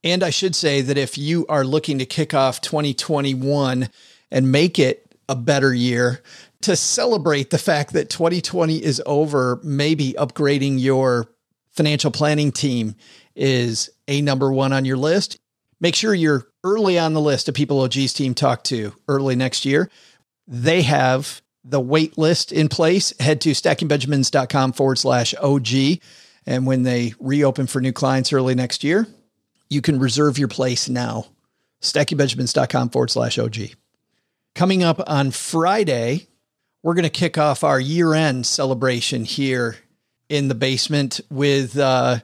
S6: And I should say that if you are looking to kick off 2021 and make it a better year, to celebrate the fact that 2020 is over, maybe upgrading your financial planning team is a number one on your list. Make sure you're early on the list of people OG's team talk to early next year. They have the wait list in place, head to stackingbenjamins.com forward slash OG. And when they reopen for new clients early next year, you can reserve your place now. stackingbenjamins.com forward slash OG. Coming up on Friday, we're going to kick off our year end celebration here in the basement with uh,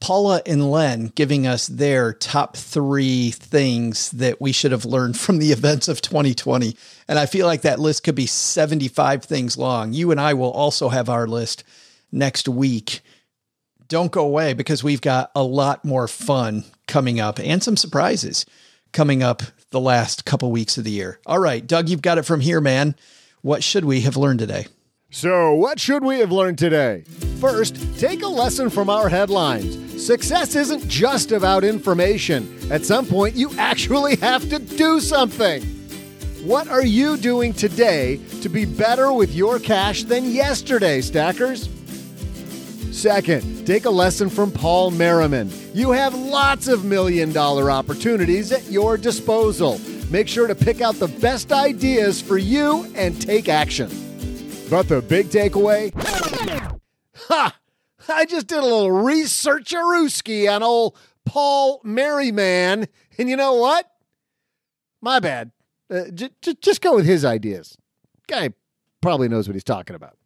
S6: Paula and Len giving us their top three things that we should have learned from the events of 2020. And I feel like that list could be 75 things long. You and I will also have our list next week. Don't go away because we've got a lot more fun coming up and some surprises coming up the last couple weeks of the year. All right, Doug, you've got it from here, man. What should we have learned today?
S5: So, what should we have learned today? First, take a lesson from our headlines. Success isn't just about information. At some point, you actually have to do something. What are you doing today to be better with your cash than yesterday, stackers? Second, take a lesson from Paul Merriman. You have lots of million dollar opportunities at your disposal. Make sure to pick out the best ideas for you and take action. But the big takeaway? Ha! I just did a little research on old Paul Merriman, and you know what? My bad. Uh, j- j- just go with his ideas. Guy probably knows what he's talking about.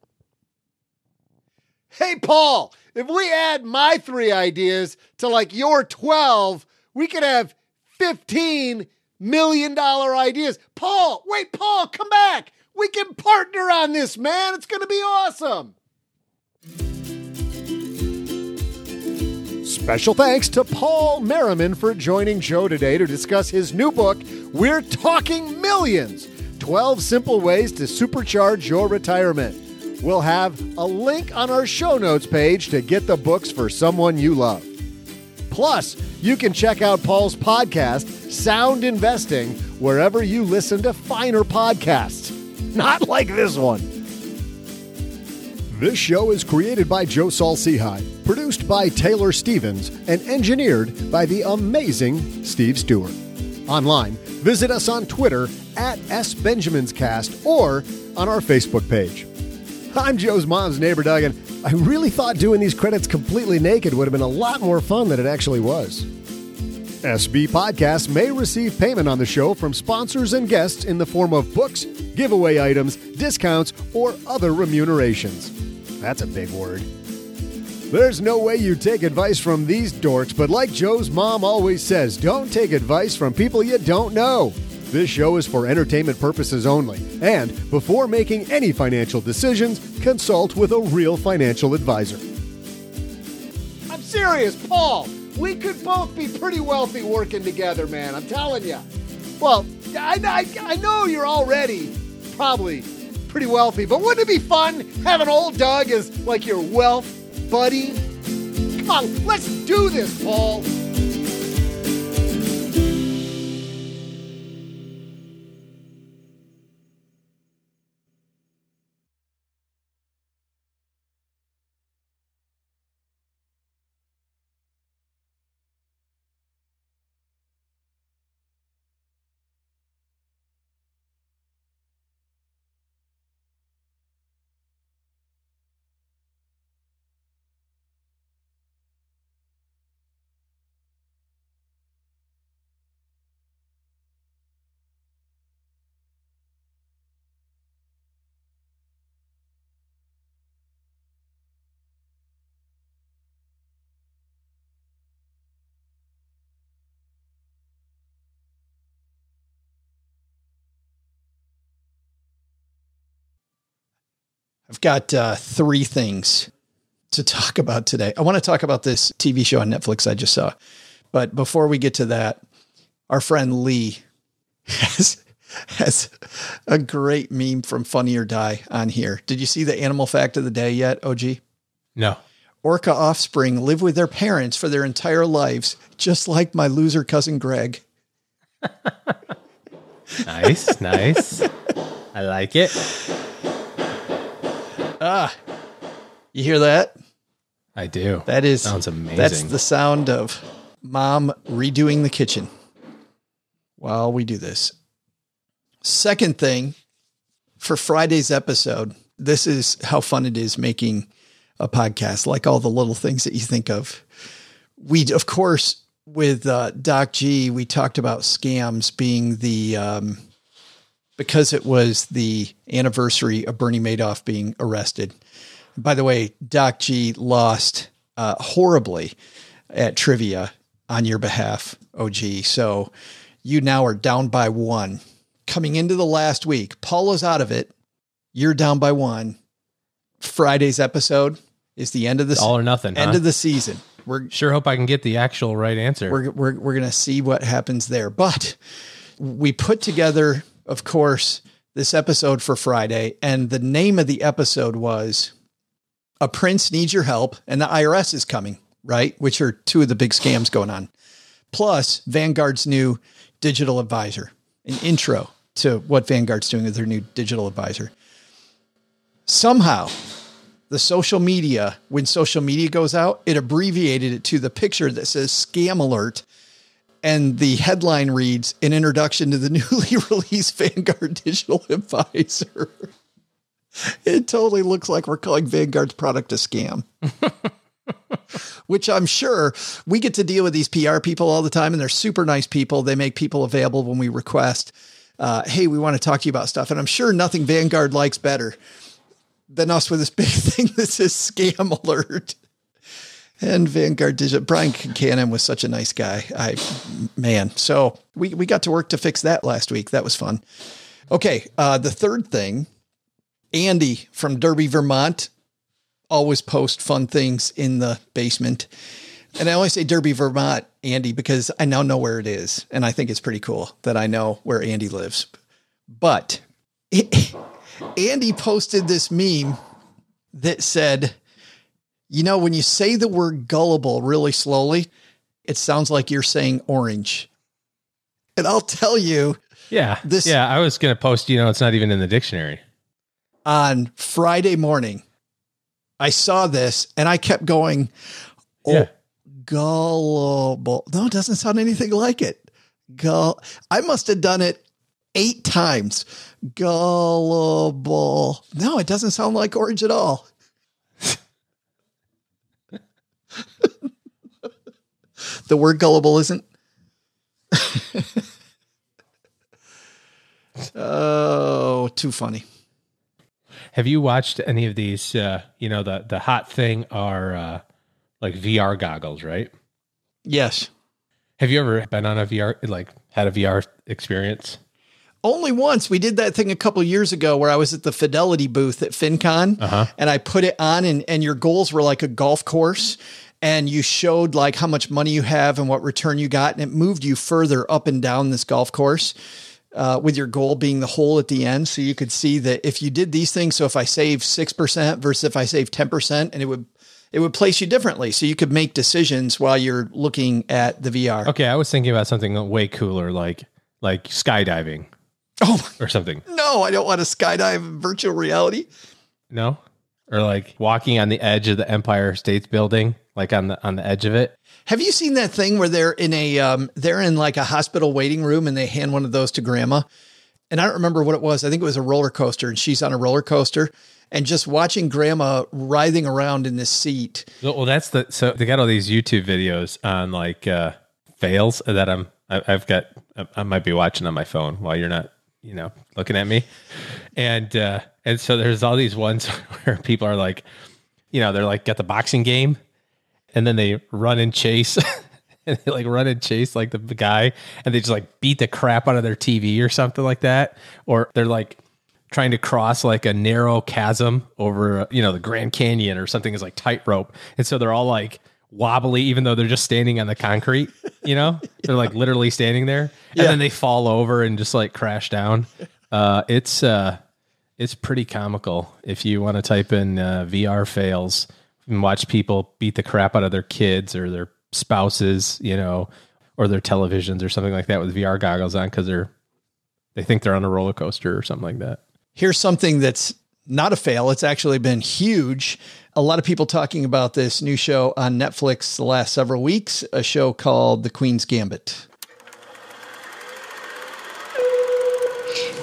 S5: Hey, Paul, if we add my three ideas to like your 12, we could have 15 million dollar ideas. Paul, wait, Paul, come back. We can partner on this, man. It's going to be awesome. Special thanks to Paul Merriman for joining Joe today to discuss his new book, We're Talking Millions 12 Simple Ways to Supercharge Your Retirement. We'll have a link on our show notes page to get the books for someone you love. Plus, you can check out Paul's podcast, Sound Investing, wherever you listen to finer podcasts. Not like this one. This show is created by Joe Saul-Sehy, produced by Taylor Stevens, and engineered by the amazing Steve Stewart. Online, visit us on Twitter at SBenjaminsCast or on our Facebook page. I'm Joe's mom's neighbor, Doug, and I really thought doing these credits completely naked would have been a lot more fun than it actually was. SB Podcasts may receive payment on the show from sponsors and guests in the form of books, giveaway items, discounts, or other remunerations. That's a big word. There's no way you take advice from these dorks, but like Joe's mom always says, don't take advice from people you don't know. This show is for entertainment purposes only, and before making any financial decisions, consult with a real financial advisor. I'm serious, Paul. We could both be pretty wealthy working together, man. I'm telling you. Well, I, I, I know you're already probably pretty wealthy, but wouldn't it be fun having old Doug as like your wealth buddy? Come on, let's do this, Paul.
S6: I've got uh, three things to talk about today. I want to talk about this TV show on Netflix I just saw. But before we get to that, our friend Lee has has a great meme from Funny or Die on here. Did you see the animal fact of the day yet, OG?
S7: No.
S6: Orca offspring live with their parents for their entire lives, just like my loser cousin Greg.
S7: Nice, nice. I like it.
S6: Ah, you hear that?
S7: I do.
S6: That is
S7: Sounds amazing.
S6: That's the sound of mom redoing the kitchen while we do this. Second thing for Friday's episode, this is how fun it is making a podcast, like all the little things that you think of. We, of course, with uh, Doc G, we talked about scams being the, um, because it was the anniversary of Bernie Madoff being arrested. By the way, Doc G lost uh, horribly at trivia on your behalf, OG. So you now are down by one. Coming into the last week, Paula's out of it. You're down by one. Friday's episode is the end of the
S7: all or nothing.
S6: end
S7: huh?
S6: of the season. We're
S7: Sure hope I can get the actual right answer.
S6: we're we're we're gonna see what happens there. But we put together, of course, this episode for Friday, and the name of the episode was "A Prince Needs Your Help," and the IRS is coming, right? Which are two of the big scams going on. Plus, Vanguard's new digital advisor, an intro to what Vanguard's doing with their new digital advisor. Somehow, the social media, when social media goes out, it abbreviated it to the picture that says scam alert. And the headline reads An introduction to the newly released Vanguard Digital Advisor. It totally looks like we're calling Vanguard's product a scam. Which I'm sure we get to deal with these PR people all the time, and they're super nice people. They make people available when we request, uh, hey, we want to talk to you about stuff. And I'm sure nothing Vanguard likes better than us with this big thing that says scam alert. And Vanguard Digital, Brian Cannon was such a nice guy. I, man, so we, we got to work to fix that last week. That was fun. Okay. Uh, the third thing, Andy from Derby, Vermont, always post fun things in the basement. And I always say Derby, Vermont, Andy, because I now know where it is. And I think it's pretty cool that I know where Andy lives. But Andy posted this meme that said, you know, when you say the word gullible really slowly, it sounds like you're saying orange. And I'll tell you
S7: yeah.
S6: this-
S7: yeah, I was going to post, you know, it's not even in the dictionary.
S6: on Friday morning, I saw this and I kept going, oh,
S7: Yeah.
S6: gullible. No, it doesn't sound anything like it. Gull. I must have done it eight times. Gullible. No, it doesn't sound like orange at all. The word gullible isn't. oh, too funny.
S7: Have you watched any of these? Uh, you know, the the hot thing are uh, like VR goggles, right?
S6: Yes.
S7: Have you ever been on a VR, like had a VR experience?
S6: Only once. We did that thing a couple years ago where I was at the Fidelity booth at FinCon
S7: Uh-huh.
S6: and I put it on and, and your goals were like a golf course and you showed like how much money you have and what return you got and it moved you further up and down this golf course uh, with your goal being the hole at the end. So you could see that if you did these things, so if I save 6% versus if I save 10% and it would, it would place you differently. So you could make decisions while you're looking at the VR.
S7: Okay, I was thinking about something way cooler, like like skydiving
S6: Oh
S7: or something.
S6: no, I don't want to skydive in virtual reality.
S7: No, or like walking on the edge of the Empire State Building, like on the on the edge of it.
S6: Have you seen that thing where they're in a um, they're in like a hospital waiting room and they hand one of those to grandma? And I don't remember what it was. I think it was a roller coaster and she's on a roller coaster and just watching grandma writhing around in this seat.
S7: Well, well, that's the so they got all these YouTube videos on like uh fails that I'm I, I've got I, I might be watching on my phone while you're not you know looking at me, and uh and so there's all these ones where people are like, you know, they're like got the boxing game, and then they run and chase. And they like run and chase like the, the guy, and they just like beat the crap out of their TV or something like that. Or they're like trying to cross like a narrow chasm over, you know, the Grand Canyon or something is like tightrope. And so they're all like wobbly, even though they're just standing on the concrete, you know, they're like literally standing there and
S6: Yeah.
S7: then they fall over and just like crash down. Uh, it's, uh, it's pretty comical if you want to type in uh, VR fails and watch people beat the crap out of their kids or their spouses, you know, or their televisions or something like that with VR goggles on because they're they think they're on a roller coaster or something like that.
S6: Here's something that's not a fail. It's actually been huge. A lot of people talking about this new show on Netflix the last several weeks, a show called The Queen's Gambit.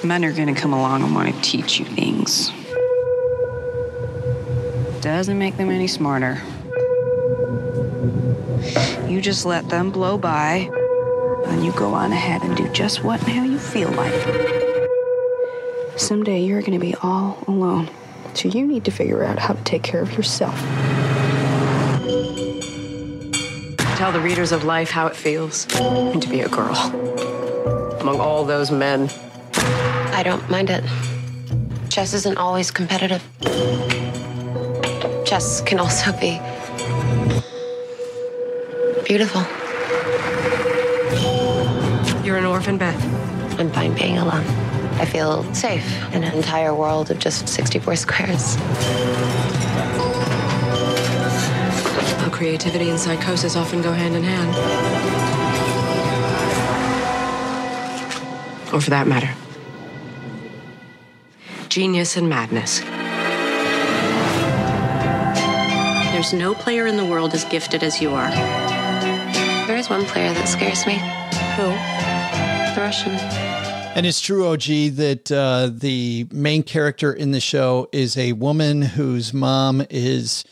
S11: Men are going to come along and want to teach you things. Doesn't make them any smarter. You just let them blow by, and you go on ahead and do just what and how you feel like. Someday you're going to be all alone, so you need to figure out how to take care of yourself.
S12: Tell the readers of life how it feels to be a girl among all those men.
S13: I don't mind it. Chess isn't always competitive. Chess can also be beautiful.
S12: You're an orphan, Beth.
S13: I'm fine being alone. I feel safe in an entire world of just 64 squares.
S12: How creativity and psychosis often go hand in hand. Or for that matter, genius and madness.
S13: There's no player in the world as gifted as you are. There is one player that scares me.
S12: Who?
S13: The Russian.
S6: And it's true, OG, that uh, the main character in the show is a woman whose mom is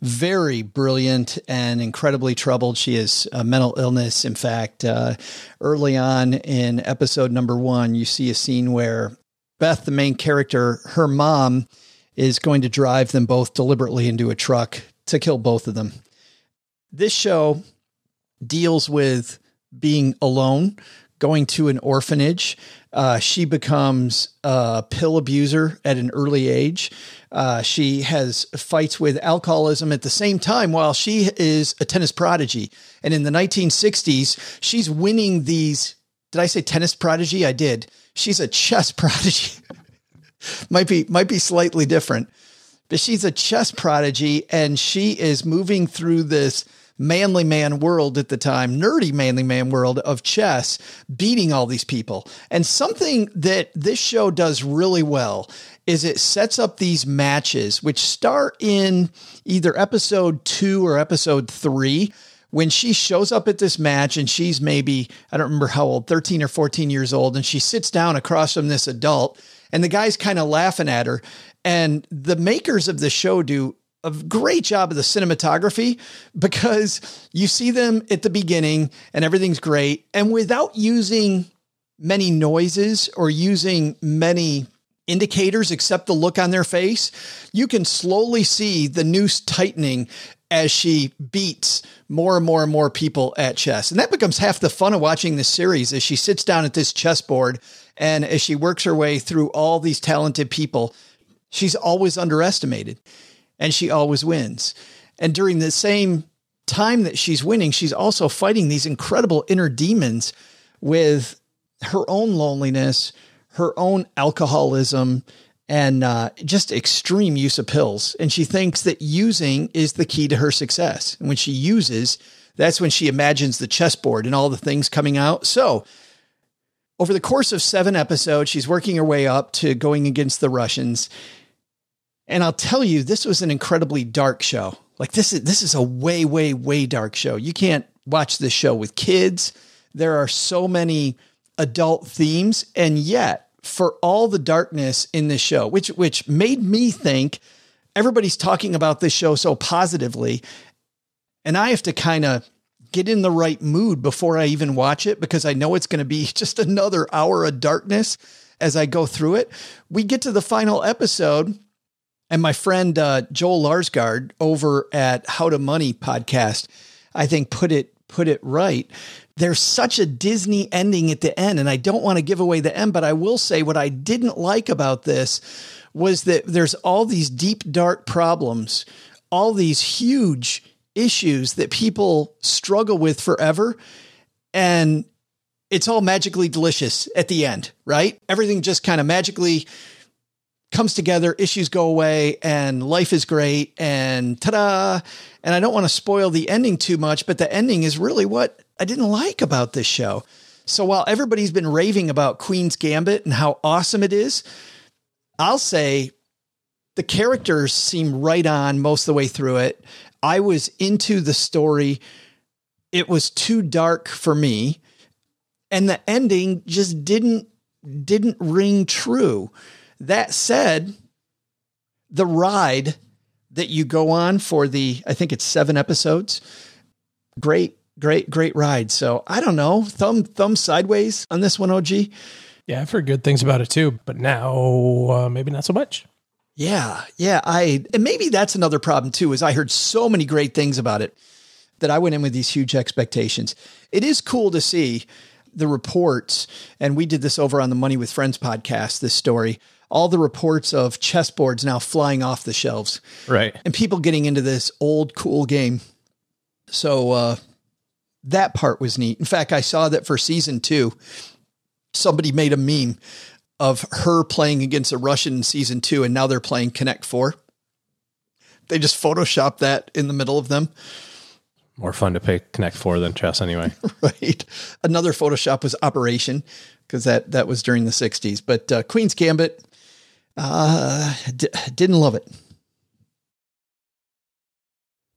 S6: very brilliant and incredibly troubled. She has a mental illness. In fact, uh, early on in episode number one, you see a scene where Beth, the main character, her mom is going to drive them both deliberately into a truck to kill both of them. This show deals with being alone, going to an orphanage. Uh, she becomes a pill abuser at an early age. Uh, she has fights with alcoholism at the same time while she is a tennis prodigy. And in the 1960s, she's winning these. Did I say tennis prodigy? I did. She's a chess prodigy. might be might be slightly different, but she's a chess prodigy, and she is moving through this manly man world at the time, nerdy manly man world of chess, beating all these people. And something that this show does really well is it sets up these matches, which start in either episode two or episode three. When she shows up at this match and she's maybe, I don't remember how old, 13 or 14 years old, and she sits down across from this adult, and the guy's kind of laughing at her. And the makers of the show do a great job of the cinematography because you see them at the beginning and everything's great. And without using many noises or using many indicators except the look on their face, you can slowly see the noose tightening as she beats more and more and more people at chess. And that becomes half the fun of watching this series as she sits down at this chessboard and as she works her way through all these talented people, she's always underestimated and she always wins. And during the same time that she's winning, she's also fighting these incredible inner demons with her own loneliness, her own alcoholism, and uh, just extreme use of pills. And she thinks that using is the key to her success. And when she uses, that's when she imagines the chessboard and all the things coming out. So, over the course of seven episodes, she's working her way up to going against the Russians. And I'll tell you, this was an incredibly dark show. Like this is this is a way, way, way dark show. You can't watch this show with kids. There are so many adult themes, and yet for all the darkness in this show, which which made me think everybody's talking about this show so positively, and I have to kind of get in the right mood before I even watch it because I know it's going to be just another hour of darkness as I go through it. We get to the final episode and my friend uh, Joel Larsgaard over at How to Money podcast, I think put it put it right. There's such a Disney ending at the end, and I don't want to give away the end, but I will say what I didn't like about this was that there's all these deep, dark problems, all these huge issues that people struggle with forever. And it's all magically delicious at the end, right? Everything just kind of magically comes together, issues go away, and life is great. And ta da! And I don't want to spoil the ending too much, but the ending is really what I didn't like about this show. So while everybody's been raving about Queen's Gambit and how awesome it is, I'll say the characters seem right on most of the way through it. I was into the story. It was too dark for me. And the ending just didn't didn't ring true. That said, the ride that you go on for the I think it's 7 episodes. Great great great ride. So, I don't know, thumb thumb sideways on this one OG.
S14: Yeah, I've heard good things about it too, but now uh, maybe not so much.
S6: Yeah, yeah. I and maybe that's another problem too. Is I heard so many great things about it that I went in with these huge expectations. It is cool to see the reports, and we did this over on the Money with Friends podcast. This story, all the reports of chessboards now flying off the shelves,
S7: right,
S6: and people getting into this old cool game. So uh, that part was neat. In fact, I saw that for season two, somebody made a meme of her playing against a Russian in season two, and now they're playing Connect Four. They just photoshopped that in the middle of them.
S7: More fun to play Connect Four than chess, anyway.
S6: right. Another Photoshop was Operation because that that was during the '60s. But uh, Queen's Gambit, uh, d- didn't love it.